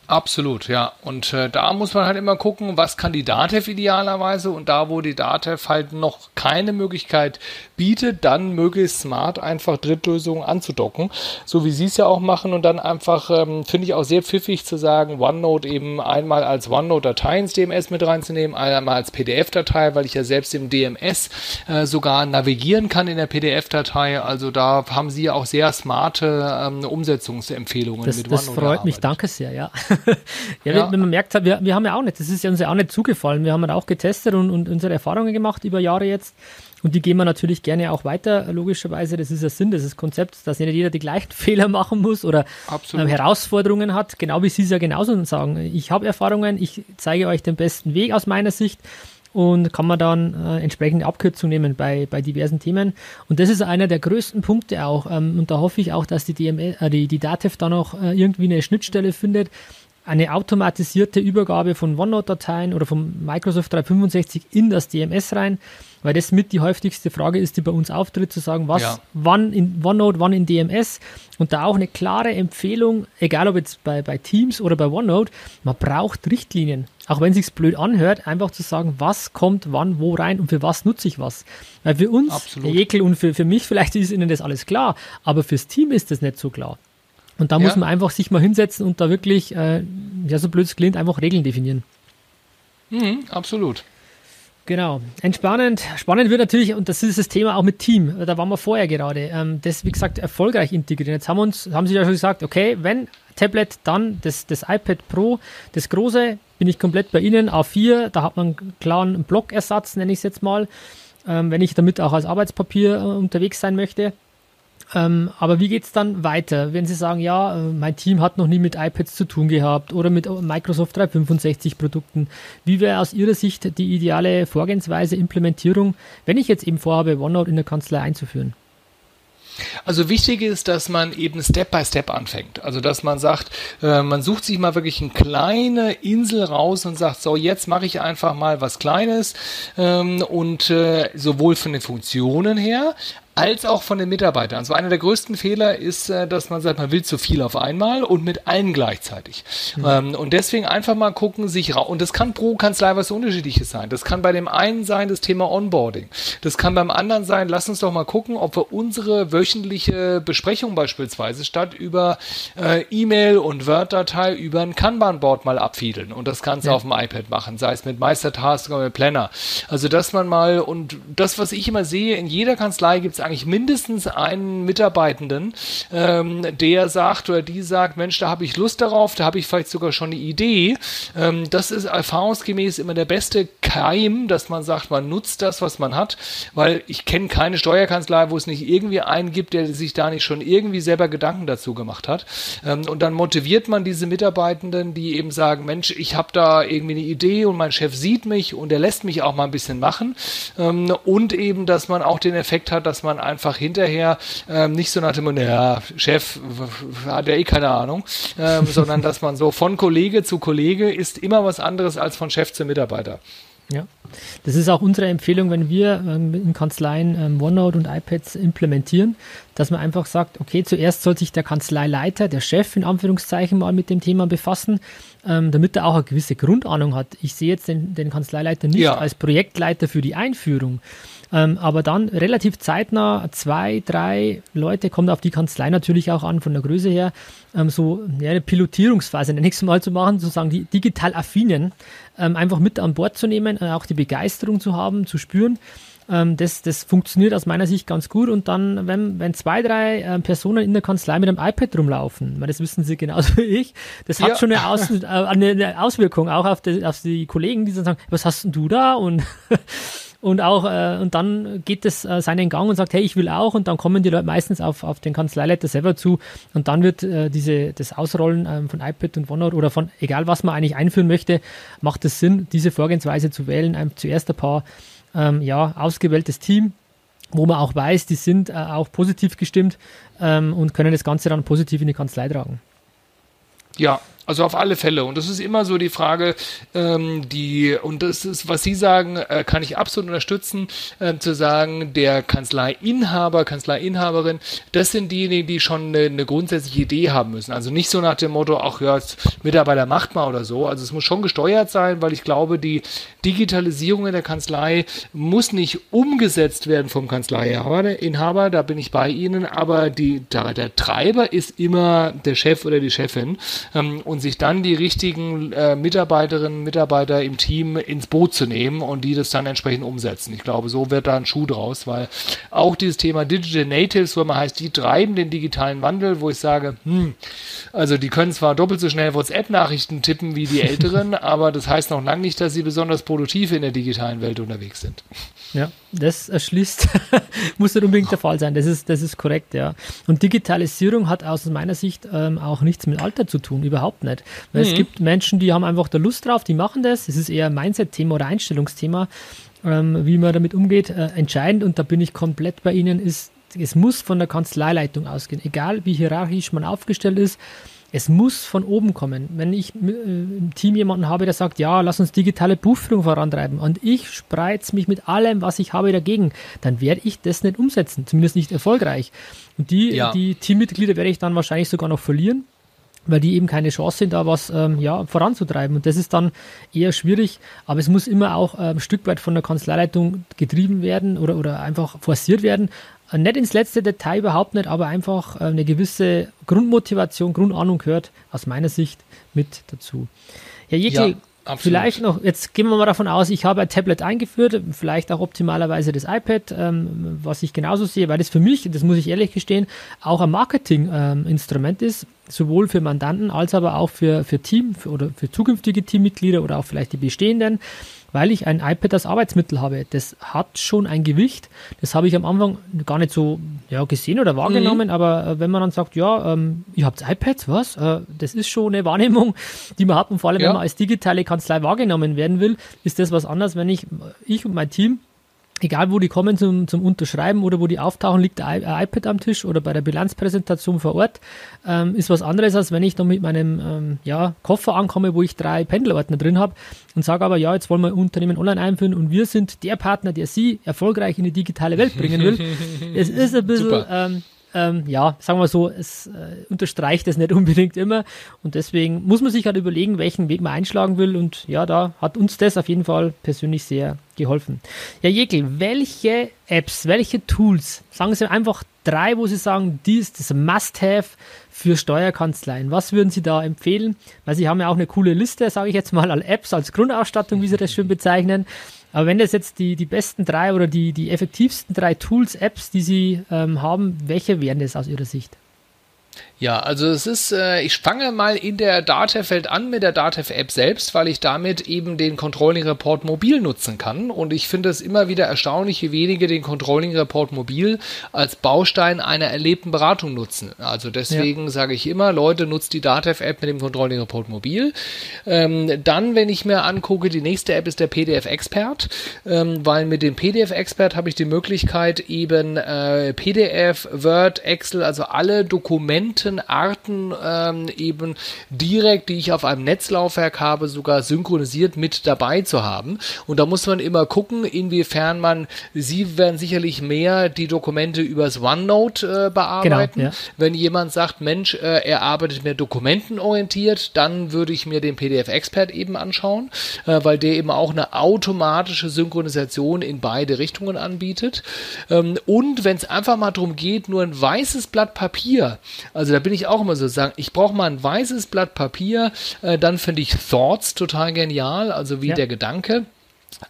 Absolut, ja. Und äh, da muss man halt immer gucken, was kann die DATEV idealerweise und da, wo die DATEV halt noch keine Möglichkeit bietet, dann möglichst smart einfach Drittlösungen anzudocken, so wie sie es ja auch machen und dann einfach, ähm, finde ich auch sehr pfiffig zu sagen, OneNote eben einmal als OneNote-Datei ins DMS mit reinzunehmen, einmal als PDF-Datei, weil ich ja selbst im DMS äh, sogar navigieren kann in der PDF-Datei. Also da haben sie ja auch sehr smarte ähm, Umsetzungsempfehlungen das, mit OneNote. Das freut mich, danke sehr, ja. Ja, ja. Wenn man merkt, wir, wir haben ja auch nicht, das ist ja uns ja auch nicht zugefallen. Wir haben ja auch getestet und, und unsere Erfahrungen gemacht über Jahre jetzt. Und die gehen wir natürlich gerne auch weiter, logischerweise. Das ist der Sinn des Konzepts, dass nicht jeder die gleichen Fehler machen muss oder äh, Herausforderungen hat. Genau wie Sie es ja genauso sagen. Ich habe Erfahrungen, ich zeige euch den besten Weg aus meiner Sicht und kann man dann äh, entsprechende Abkürzung nehmen bei, bei diversen Themen. Und das ist einer der größten Punkte auch. Ähm, und da hoffe ich auch, dass die, DML, äh, die, die DATEV da noch äh, irgendwie eine Schnittstelle findet, eine automatisierte Übergabe von OneNote-Dateien oder von Microsoft 365 in das DMS rein, weil das mit die häufigste Frage ist, die bei uns auftritt, zu sagen, was, ja. wann in OneNote, wann in DMS und da auch eine klare Empfehlung, egal ob jetzt bei, bei Teams oder bei OneNote, man braucht Richtlinien. Auch wenn es sich blöd anhört, einfach zu sagen, was kommt wann, wo rein und für was nutze ich was. Weil für uns, Absolut. Jekyll, und für, für mich vielleicht ist Ihnen das alles klar, aber fürs Team ist das nicht so klar. Und da ja. muss man einfach sich mal hinsetzen und da wirklich, äh, ja, so blöd es klingt, einfach Regeln definieren. Mhm, absolut. Genau. Entspannend. Spannend wird natürlich, und das ist das Thema auch mit Team. Da waren wir vorher gerade. Ähm, das, wie gesagt, erfolgreich integrieren. Jetzt haben uns, haben sie ja schon gesagt, okay, wenn Tablet, dann das, das iPad Pro, das große, bin ich komplett bei Ihnen. A4, da hat man einen klaren Blockersatz, nenne ich es jetzt mal. Ähm, wenn ich damit auch als Arbeitspapier äh, unterwegs sein möchte. Ähm, aber wie geht es dann weiter, wenn Sie sagen, ja, äh, mein Team hat noch nie mit iPads zu tun gehabt oder mit Microsoft 365 Produkten? Wie wäre aus Ihrer Sicht die ideale Vorgehensweise, Implementierung, wenn ich jetzt eben vorhabe, OneNote in der Kanzlei einzuführen? Also wichtig ist, dass man eben Step by Step anfängt. Also dass man sagt, äh, man sucht sich mal wirklich eine kleine Insel raus und sagt, so jetzt mache ich einfach mal was Kleines ähm, und äh, sowohl von den Funktionen her, als auch von den Mitarbeitern. Also einer der größten Fehler ist, äh, dass man sagt, man will zu viel auf einmal und mit allen gleichzeitig. Mhm. Und deswegen einfach mal gucken, sich raus. Und das kann pro Kanzlei was Unterschiedliches sein. Das kann bei dem einen sein, das Thema Onboarding. Das kann beim anderen sein, lass uns doch mal gucken, ob wir unsere wöchentliche Besprechung beispielsweise statt über äh, E-Mail und Word-Datei über ein Kanban-Board mal abfiedeln und das Ganze ja. auf dem iPad machen, sei es mit Meistertask oder mit Planner. Also dass man mal, und das, was ich immer sehe, in jeder Kanzlei gibt es eigentlich mindestens einen Mitarbeitenden, ähm, der sagt oder die sagt, Mensch, da habe ich Lust darauf, da habe ich vielleicht sogar schon eine Idee. Ähm, das ist erfahrungsgemäß immer der beste Keim, dass man sagt, man nutzt das, was man hat, weil ich kenne keine Steuerkanzlei, wo es nicht irgendwie einen gibt, der sich da nicht schon irgendwie selber Gedanken dazu gemacht hat. Ähm, und dann motiviert man diese Mitarbeitenden, die eben sagen, Mensch, ich habe da irgendwie eine Idee und mein Chef sieht mich und er lässt mich auch mal ein bisschen machen. Ähm, und eben, dass man auch den Effekt hat, dass man einfach hinterher ähm, nicht so nach dem, ja, Chef hat ja eh keine Ahnung, ähm, sondern dass man so von Kollege zu Kollege ist immer was anderes als von Chef zu Mitarbeiter. Ja, das ist auch unsere Empfehlung, wenn wir ähm, in Kanzleien ähm, OneNote und iPads implementieren, dass man einfach sagt, okay, zuerst soll sich der Kanzleileiter, der Chef in Anführungszeichen mal mit dem Thema befassen, ähm, damit er auch eine gewisse Grundahnung hat. Ich sehe jetzt den, den Kanzleileiter nicht ja. als Projektleiter für die Einführung, ähm, aber dann relativ zeitnah zwei, drei Leute, kommt auf die Kanzlei natürlich auch an von der Größe her, ähm, so ja, eine Pilotierungsphase nächstes Mal zu machen, sozusagen die digital affinen ähm, einfach mit an Bord zu nehmen, äh, auch die Begeisterung zu haben, zu spüren. Ähm, das, das funktioniert aus meiner Sicht ganz gut. Und dann, wenn, wenn zwei, drei äh, Personen in der Kanzlei mit einem iPad rumlaufen, weil das wissen sie genauso wie ich, das hat ja. schon eine, Aus, äh, eine, Auswirkung auch auf die, auf die Kollegen, die dann sagen, was hast denn du da? Und und auch äh, und dann geht es äh, seinen Gang und sagt, hey, ich will auch. Und dann kommen die Leute meistens auf, auf den Kanzleileiter selber zu. Und dann wird äh, diese das Ausrollen ähm, von iPad und OneNote oder von egal was man eigentlich einführen möchte, macht es Sinn, diese Vorgehensweise zu wählen, einem zuerst ein paar ähm, ja ausgewähltes Team wo man auch weiß, die sind äh, auch positiv gestimmt ähm, und können das Ganze dann positiv in die Kanzlei tragen. Ja, also auf alle Fälle. Und das ist immer so die Frage, ähm, die, und das ist, was Sie sagen, äh, kann ich absolut unterstützen, äh, zu sagen, der Kanzleiinhaber, Kanzleiinhaberin, das sind diejenigen, die schon eine, eine, grundsätzliche Idee haben müssen. Also nicht so nach dem Motto, ach ja, Mitarbeiter macht mal oder so. Also es muss schon gesteuert sein, weil ich glaube, die Digitalisierung in der Kanzlei muss nicht umgesetzt werden vom Kanzleiinhaber, Inhaber, da bin ich bei Ihnen, aber die, der, der Treiber ist immer der Chef oder die Chefin. Ähm, und sich dann die richtigen äh, Mitarbeiterinnen und Mitarbeiter im Team ins Boot zu nehmen und die das dann entsprechend umsetzen. Ich glaube, so wird da ein Schuh draus, weil auch dieses Thema Digital Natives, wo man heißt, die treiben den digitalen Wandel, wo ich sage, hm, also die können zwar doppelt so schnell WhatsApp-Nachrichten tippen wie die Älteren, aber das heißt noch lange nicht, dass sie besonders produktiv in der digitalen Welt unterwegs sind. Ja, das erschließt, muss nicht unbedingt der Fall sein. Das ist, das ist korrekt, ja. Und Digitalisierung hat aus meiner Sicht ähm, auch nichts mit Alter zu tun, überhaupt nicht. Weil mhm. es gibt Menschen, die haben einfach da Lust drauf, die machen das. Es ist eher ein Mindset-Thema oder Einstellungsthema, ähm, wie man damit umgeht. Äh, entscheidend, und da bin ich komplett bei Ihnen, ist, es muss von der Kanzleileitung ausgehen. Egal wie hierarchisch man aufgestellt ist, es muss von oben kommen. Wenn ich äh, im Team jemanden habe, der sagt, ja, lass uns digitale Buchführung vorantreiben und ich spreiz mich mit allem, was ich habe, dagegen, dann werde ich das nicht umsetzen, zumindest nicht erfolgreich. Und die, ja. die Teammitglieder werde ich dann wahrscheinlich sogar noch verlieren, weil die eben keine Chance sind, da was ähm, ja, voranzutreiben. Und das ist dann eher schwierig, aber es muss immer auch äh, ein Stück weit von der Kanzleileitung getrieben werden oder, oder einfach forciert werden. Äh, nicht ins letzte Detail überhaupt nicht, aber einfach äh, eine gewisse Grundmotivation, Grundahnung gehört aus meiner Sicht mit dazu. Herr Jekyll, ja. Absolut. Vielleicht noch, jetzt gehen wir mal davon aus, ich habe ein Tablet eingeführt, vielleicht auch optimalerweise das iPad, ähm, was ich genauso sehe, weil das für mich, das muss ich ehrlich gestehen, auch ein Marketinginstrument ähm, ist, sowohl für Mandanten als aber auch für, für Team für, oder für zukünftige Teammitglieder oder auch vielleicht die bestehenden weil ich ein iPad als Arbeitsmittel habe. Das hat schon ein Gewicht. Das habe ich am Anfang gar nicht so ja, gesehen oder wahrgenommen, mhm. aber äh, wenn man dann sagt, ja, ähm, ihr habt iPads, was? Äh, das ist schon eine Wahrnehmung, die man hat und vor allem, ja. wenn man als digitale Kanzlei wahrgenommen werden will, ist das was anderes, wenn ich, ich und mein Team egal wo die kommen zum, zum Unterschreiben oder wo die auftauchen, liegt ein iPad am Tisch oder bei der Bilanzpräsentation vor Ort, ähm, ist was anderes, als wenn ich dann mit meinem ähm, ja, Koffer ankomme, wo ich drei Pendelordner drin habe und sage aber, ja, jetzt wollen wir Unternehmen online einführen und wir sind der Partner, der Sie erfolgreich in die digitale Welt bringen will. es ist ein bisschen, ähm, ähm, ja, sagen wir so, es äh, unterstreicht es nicht unbedingt immer. Und deswegen muss man sich halt überlegen, welchen Weg man einschlagen will. Und ja, da hat uns das auf jeden Fall persönlich sehr geholfen. Ja, Jekyll, welche Apps, welche Tools, sagen Sie einfach drei, wo Sie sagen, die ist das Must-Have für Steuerkanzleien. Was würden Sie da empfehlen? Weil Sie haben ja auch eine coole Liste, sage ich jetzt mal, als Apps, als Grundausstattung, wie Sie das schön bezeichnen. Aber wenn das jetzt die, die besten drei oder die, die effektivsten drei Tools, Apps, die Sie ähm, haben, welche wären das aus Ihrer Sicht? Ja, also es ist, äh, ich fange mal in der Datev-Welt an mit der Datev-App selbst, weil ich damit eben den Controlling Report mobil nutzen kann. Und ich finde es immer wieder erstaunlich, wie wenige den Controlling Report mobil als Baustein einer erlebten Beratung nutzen. Also deswegen ja. sage ich immer, Leute, nutzt die Datev-App mit dem Controlling Report mobil. Ähm, dann, wenn ich mir angucke, die nächste App ist der PDF-Expert, ähm, weil mit dem PDF-Expert habe ich die Möglichkeit, eben äh, PDF, Word, Excel, also alle Dokumente Arten ähm, eben direkt, die ich auf einem Netzlaufwerk habe, sogar synchronisiert mit dabei zu haben. Und da muss man immer gucken, inwiefern man, Sie werden sicherlich mehr die Dokumente übers OneNote äh, bearbeiten. Genau, ja. Wenn jemand sagt, Mensch, äh, er arbeitet mehr dokumentenorientiert, dann würde ich mir den PDF-Expert eben anschauen, äh, weil der eben auch eine automatische Synchronisation in beide Richtungen anbietet. Ähm, und wenn es einfach mal darum geht, nur ein weißes Blatt Papier, also da bin ich auch immer so sagen, ich brauche mal ein weißes Blatt Papier, äh, dann finde ich Thoughts total genial, also wie ja. der Gedanke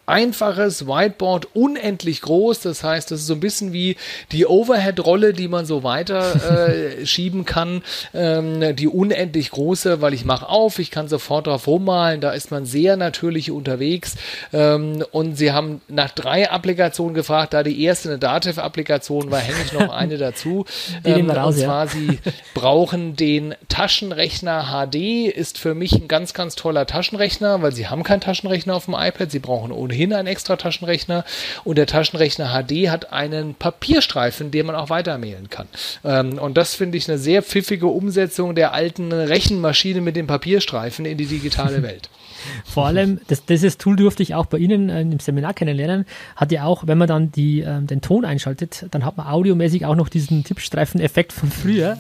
einfaches Whiteboard, unendlich groß. Das heißt, das ist so ein bisschen wie die Overhead-Rolle, die man so weiter äh, schieben kann. Ähm, die unendlich große, weil ich mache auf, ich kann sofort drauf rummalen. Da ist man sehr natürlich unterwegs. Ähm, und sie haben nach drei Applikationen gefragt. Da die erste eine Dativ-Applikation war, hänge ich noch eine dazu. ähm, raus, und zwar, ja. sie brauchen den Taschenrechner HD. Ist für mich ein ganz, ganz toller Taschenrechner, weil sie haben keinen Taschenrechner auf dem iPad. Sie brauchen ohnehin einen extra Taschenrechner und der Taschenrechner HD hat einen Papierstreifen, den man auch weitermailen kann. Ähm, und das finde ich eine sehr pfiffige Umsetzung der alten Rechenmaschine mit dem Papierstreifen in die digitale Welt. Vor allem, das, dieses Tool durfte ich auch bei Ihnen äh, im Seminar kennenlernen, hat ja auch, wenn man dann die, äh, den Ton einschaltet, dann hat man audiomäßig auch noch diesen Tippstreifen-Effekt von früher.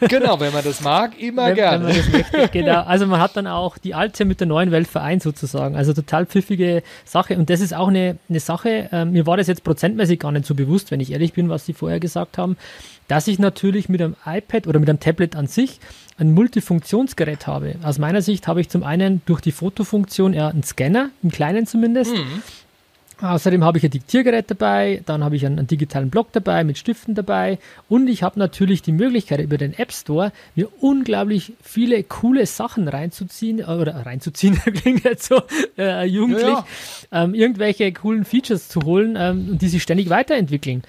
Genau, wenn man das mag, immer wenn, gerne. Wenn möchte, genau, also man hat dann auch die alte mit der neuen Welt vereint sozusagen. Also total pfiffige Sache. Und das ist auch eine, eine Sache, äh, mir war das jetzt prozentmäßig gar nicht so bewusst, wenn ich ehrlich bin, was Sie vorher gesagt haben, dass ich natürlich mit einem iPad oder mit einem Tablet an sich ein Multifunktionsgerät habe. Aus meiner Sicht habe ich zum einen durch die Fotofunktion eher einen Scanner, im Kleinen zumindest. Mhm. Außerdem habe ich ein Diktiergerät dabei, dann habe ich einen, einen, digitalen Block dabei mit Stiften dabei und ich habe natürlich die Möglichkeit über den App Store mir unglaublich viele coole Sachen reinzuziehen äh, oder reinzuziehen klingt jetzt so äh, jugendlich, ja, ja. Ähm, irgendwelche coolen Features zu holen ähm, und die sich ständig weiterentwickeln.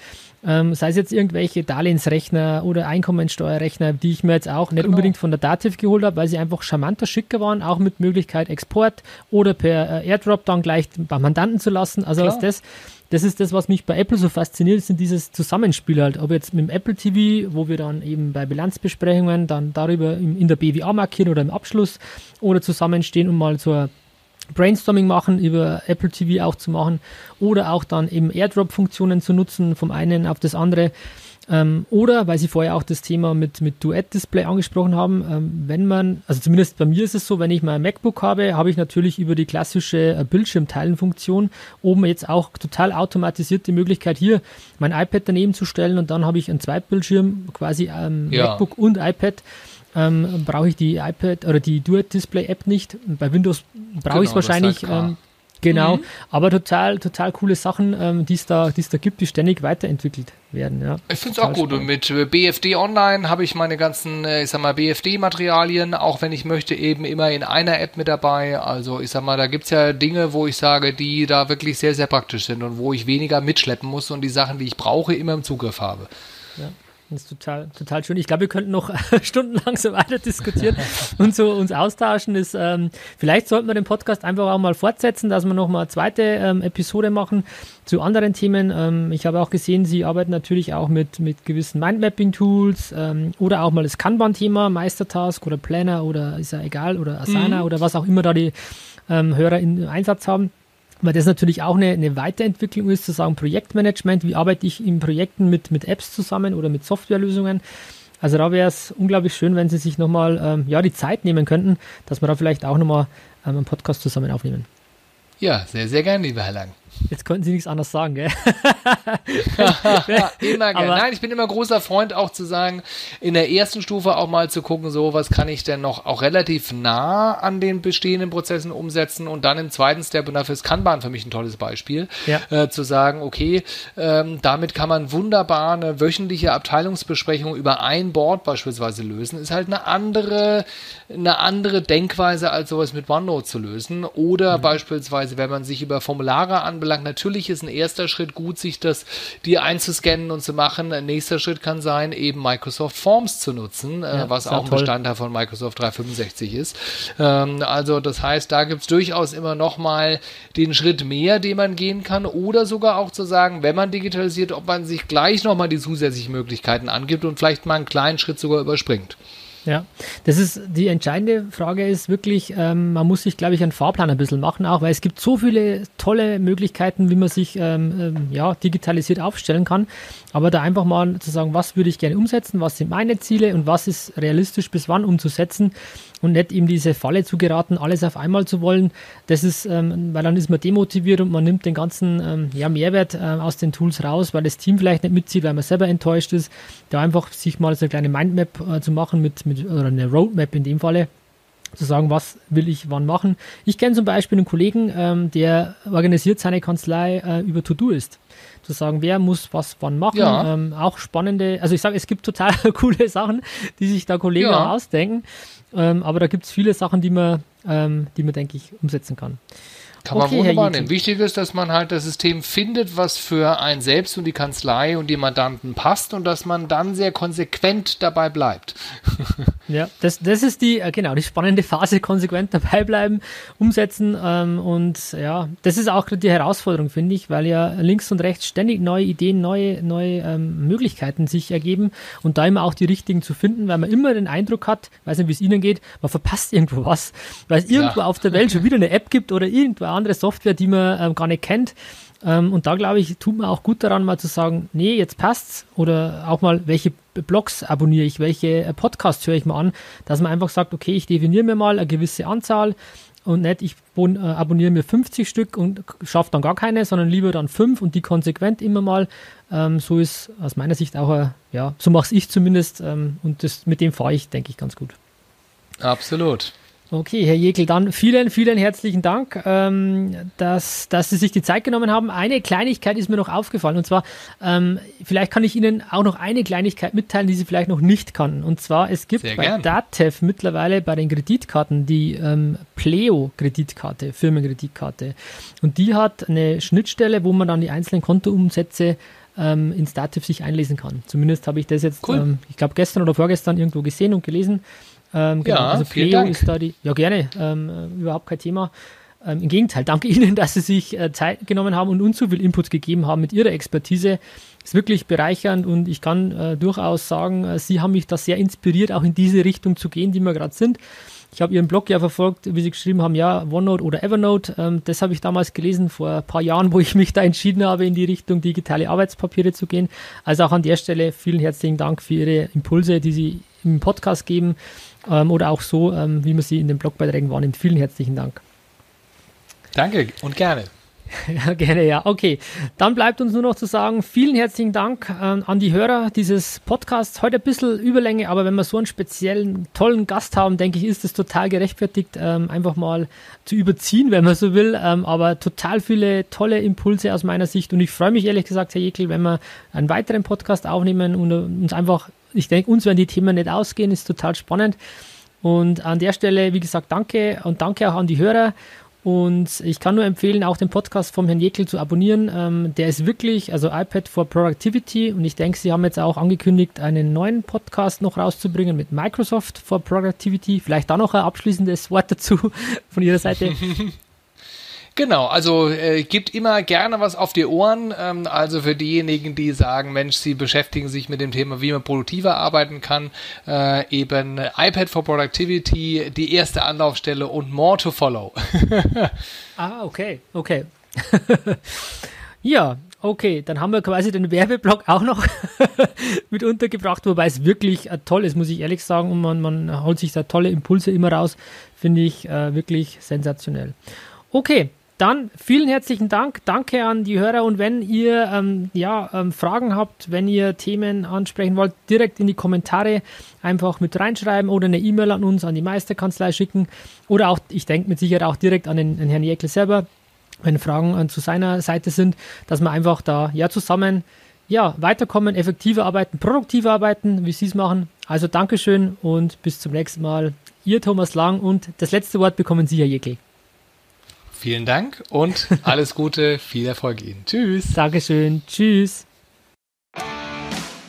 Ähm, sei es jetzt irgendwelche Darlehensrechner oder Einkommensteuerrechner, die ich mir jetzt auch nicht genau. unbedingt von der Dativ geholt habe, weil sie einfach charmanter, schicker waren, auch mit Möglichkeit Export oder per äh, Airdrop dann gleich beim Mandanten zu lassen. Also was das, das ist das, was mich bei Apple so fasziniert, sind dieses Zusammenspiel halt. Ob jetzt mit dem Apple TV, wo wir dann eben bei Bilanzbesprechungen dann darüber in, in der BWA markieren oder im Abschluss oder zusammenstehen und mal zur Brainstorming machen, über Apple TV auch zu machen oder auch dann eben Airdrop-Funktionen zu nutzen, vom einen auf das andere. Ähm, oder, weil Sie vorher auch das Thema mit, mit Duett-Display angesprochen haben, ähm, wenn man, also zumindest bei mir ist es so, wenn ich mein MacBook habe, habe ich natürlich über die klassische äh, Bildschirmteilen-Funktion oben jetzt auch total automatisiert die Möglichkeit, hier mein iPad daneben zu stellen und dann habe ich einen Zweitbildschirm, quasi ähm, ja. MacBook und iPad ähm, brauche ich die iPad oder die Duet Display App nicht. Bei Windows brauche genau, ich es wahrscheinlich. Ähm, genau, mhm. aber total, total coole Sachen, ähm, die es da, da gibt, die ständig weiterentwickelt werden. Ja. Ich finde es auch gut. Und mit äh, BFD Online habe ich meine ganzen, äh, ich sag mal, BFD-Materialien, auch wenn ich möchte, eben immer in einer App mit dabei. Also ich sag mal, da gibt es ja Dinge, wo ich sage, die da wirklich sehr, sehr praktisch sind und wo ich weniger mitschleppen muss und die Sachen, die ich brauche, immer im Zugriff habe. Ja. Das ist total, total schön. Ich glaube, wir könnten noch stundenlang so weiter diskutieren und so uns austauschen. Das, ähm, vielleicht sollten wir den Podcast einfach auch mal fortsetzen, dass wir noch mal eine zweite ähm, Episode machen zu anderen Themen. Ähm, ich habe auch gesehen, Sie arbeiten natürlich auch mit, mit gewissen Mindmapping-Tools ähm, oder auch mal das Kanban-Thema, Meistertask oder Planner oder ist ja egal oder Asana mhm. oder was auch immer da die ähm, Hörer im Einsatz haben weil das natürlich auch eine, eine Weiterentwicklung ist, zu sagen Projektmanagement, wie arbeite ich in Projekten mit, mit Apps zusammen oder mit Softwarelösungen. Also da wäre es unglaublich schön, wenn Sie sich nochmal ähm, ja, die Zeit nehmen könnten, dass wir da vielleicht auch nochmal ähm, einen Podcast zusammen aufnehmen. Ja, sehr, sehr gerne, lieber Herr Lang. Jetzt konnten Sie nichts anderes sagen, gell? immer gerne. Nein, ich bin immer großer Freund auch zu sagen, in der ersten Stufe auch mal zu gucken, so was kann ich denn noch auch relativ nah an den bestehenden Prozessen umsetzen und dann im zweiten Step, und dafür ist Kanban für mich ein tolles Beispiel, ja. äh, zu sagen, okay, ähm, damit kann man wunderbar eine wöchentliche Abteilungsbesprechung über ein Board beispielsweise lösen, ist halt eine andere, eine andere Denkweise als sowas mit OneNote zu lösen oder mhm. beispielsweise, wenn man sich über Formulare anbelangt, natürlich ist ein erster Schritt gut, sich das, die einzuscannen und zu machen. Ein nächster Schritt kann sein, eben Microsoft Forms zu nutzen, äh, ja, was auch ein toll. Bestandteil von Microsoft 365 ist. Ähm, also das heißt, da gibt es durchaus immer noch mal den Schritt mehr, den man gehen kann oder sogar auch zu sagen, wenn man digitalisiert, ob man sich gleich noch mal die zusätzlichen Möglichkeiten angibt und vielleicht mal einen kleinen Schritt sogar überspringt. Ja, das ist die entscheidende Frage ist wirklich, ähm, man muss sich, glaube ich, einen Fahrplan ein bisschen machen, auch weil es gibt so viele tolle Möglichkeiten, wie man sich ähm, ähm, ja, digitalisiert aufstellen kann. Aber da einfach mal zu sagen, was würde ich gerne umsetzen, was sind meine Ziele und was ist realistisch bis wann umzusetzen und nicht ihm diese Falle zu geraten, alles auf einmal zu wollen. Das ist, ähm, weil dann ist man demotiviert und man nimmt den ganzen ähm, ja, Mehrwert äh, aus den Tools raus, weil das Team vielleicht nicht mitzieht, weil man selber enttäuscht ist. Da einfach sich mal so eine kleine Mindmap äh, zu machen mit, mit, oder eine Roadmap in dem Falle zu sagen, was will ich wann machen. Ich kenne zum Beispiel einen Kollegen, ähm, der organisiert seine Kanzlei äh, über To-Do-Ist zu sagen, wer muss was wann machen. Ja. Ähm, auch spannende, also ich sage, es gibt total coole Sachen, die sich da Kollegen ja. ausdenken. Ähm, aber da gibt es viele Sachen, die man, ähm, die man, denke ich, umsetzen kann. Kann okay, man wunderbar nehmen. Wichtig ist, dass man halt das System findet, was für einen selbst und die Kanzlei und die Mandanten passt und dass man dann sehr konsequent dabei bleibt. ja, das, das ist die, äh, genau, die spannende Phase, konsequent dabei bleiben, umsetzen ähm, und ja, das ist auch die Herausforderung, finde ich, weil ja links und rechts ständig neue Ideen, neue, neue ähm, Möglichkeiten sich ergeben und da immer auch die richtigen zu finden, weil man immer den Eindruck hat, weiß nicht, wie es Ihnen geht, man verpasst irgendwo was, weil es irgendwo ja. auf der Welt schon wieder eine App gibt oder irgendwo andere Software, die man ähm, gar nicht kennt. Ähm, und da glaube ich, tut man auch gut daran, mal zu sagen, nee, jetzt passt's. Oder auch mal, welche Blogs abonniere ich, welche äh, Podcasts höre ich mal an, dass man einfach sagt, okay, ich definiere mir mal eine gewisse Anzahl und nicht, ich äh, abonniere mir 50 Stück und schaffe dann gar keine, sondern lieber dann fünf und die konsequent immer mal. Ähm, so ist aus meiner Sicht auch, ein, ja, so mache ich zumindest ähm, und das, mit dem fahre ich, denke ich, ganz gut. Absolut. Okay, Herr Jekel, dann vielen, vielen herzlichen Dank, ähm, dass, dass Sie sich die Zeit genommen haben. Eine Kleinigkeit ist mir noch aufgefallen und zwar, ähm, vielleicht kann ich Ihnen auch noch eine Kleinigkeit mitteilen, die Sie vielleicht noch nicht kannten. Und zwar, es gibt Sehr bei gern. DATEV mittlerweile bei den Kreditkarten die ähm, Pleo-Kreditkarte, Firmenkreditkarte. Und die hat eine Schnittstelle, wo man dann die einzelnen Kontoumsätze ähm, ins Dativ sich einlesen kann. Zumindest habe ich das jetzt, cool. ähm, ich glaube, gestern oder vorgestern irgendwo gesehen und gelesen. Ähm, genau, ja, also Pleo ist da die, ja gerne, ähm, äh, überhaupt kein Thema. Ähm, Im Gegenteil, danke Ihnen, dass Sie sich äh, Zeit genommen haben und uns so viel Input gegeben haben mit Ihrer Expertise. Ist wirklich bereichernd und ich kann äh, durchaus sagen, äh, Sie haben mich da sehr inspiriert, auch in diese Richtung zu gehen, die wir gerade sind. Ich habe Ihren Blog ja verfolgt, wie Sie geschrieben haben, ja, OneNote oder Evernote. Ähm, das habe ich damals gelesen vor ein paar Jahren, wo ich mich da entschieden habe, in die Richtung digitale Arbeitspapiere zu gehen. Also auch an der Stelle vielen herzlichen Dank für Ihre Impulse, die Sie im Podcast geben ähm, oder auch so, ähm, wie man sie in den Blogbeiträgen wahrnimmt. Vielen herzlichen Dank. Danke und gerne. Ja, gerne, ja. Okay, dann bleibt uns nur noch zu sagen, vielen herzlichen Dank ähm, an die Hörer dieses Podcasts. Heute ein bisschen Überlänge, aber wenn wir so einen speziellen, tollen Gast haben, denke ich, ist es total gerechtfertigt, ähm, einfach mal zu überziehen, wenn man so will. Ähm, aber total viele tolle Impulse aus meiner Sicht und ich freue mich ehrlich gesagt, Herr Jekyll, wenn wir einen weiteren Podcast aufnehmen und uns einfach ich denke, uns werden die Themen nicht ausgehen, ist total spannend. Und an der Stelle, wie gesagt, danke und danke auch an die Hörer. Und ich kann nur empfehlen, auch den Podcast vom Herrn Jekyll zu abonnieren. Ähm, der ist wirklich, also iPad for Productivity. Und ich denke, Sie haben jetzt auch angekündigt, einen neuen Podcast noch rauszubringen mit Microsoft for Productivity. Vielleicht da noch ein abschließendes Wort dazu von Ihrer Seite. Genau, also äh, gibt immer gerne was auf die Ohren. Ähm, also für diejenigen, die sagen, Mensch, sie beschäftigen sich mit dem Thema, wie man produktiver arbeiten kann, äh, eben iPad for Productivity, die erste Anlaufstelle und more to follow. ah, okay, okay. ja, Okay, dann haben wir quasi den Werbeblock auch noch mit untergebracht, wobei es wirklich äh, toll ist, muss ich ehrlich sagen. Und man, man holt sich da tolle Impulse immer raus. Finde ich äh, wirklich sensationell. Okay, Dann vielen herzlichen Dank. Danke an die Hörer. Und wenn ihr ähm, ja, ähm, Fragen habt, wenn ihr Themen ansprechen wollt, direkt in die Kommentare einfach mit reinschreiben oder eine E-Mail an uns, an die Meisterkanzlei schicken. Oder auch, ich denke mit Sicherheit auch direkt an den, den Herrn Jäckle selber, wenn Fragen äh, zu seiner Seite sind, dass wir einfach da ja zusammen ja, weiterkommen, effektiver arbeiten, produktiver arbeiten, wie Sie es machen. Also Dankeschön und bis zum nächsten Mal. Ihr Thomas Lang und das letzte Wort bekommen Sie, Herr Jäckle. Vielen Dank und alles Gute, viel Erfolg Ihnen. Tschüss. Dankeschön. Tschüss.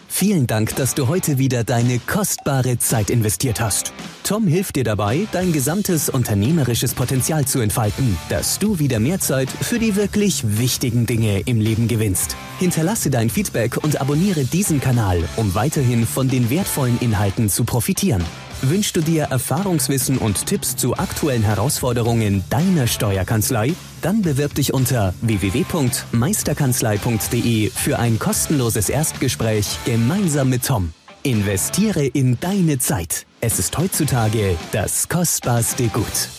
Vielen Dank, dass du heute wieder deine kostbare Zeit investiert hast. Tom hilft dir dabei, dein gesamtes unternehmerisches Potenzial zu entfalten, dass du wieder mehr Zeit für die wirklich wichtigen Dinge im Leben gewinnst. Hinterlasse dein Feedback und abonniere diesen Kanal, um weiterhin von den wertvollen Inhalten zu profitieren. Wünschst du dir Erfahrungswissen und Tipps zu aktuellen Herausforderungen deiner Steuerkanzlei? Dann bewirb dich unter www.meisterkanzlei.de für ein kostenloses Erstgespräch gemeinsam mit Tom. Investiere in deine Zeit. Es ist heutzutage das kostbarste Gut.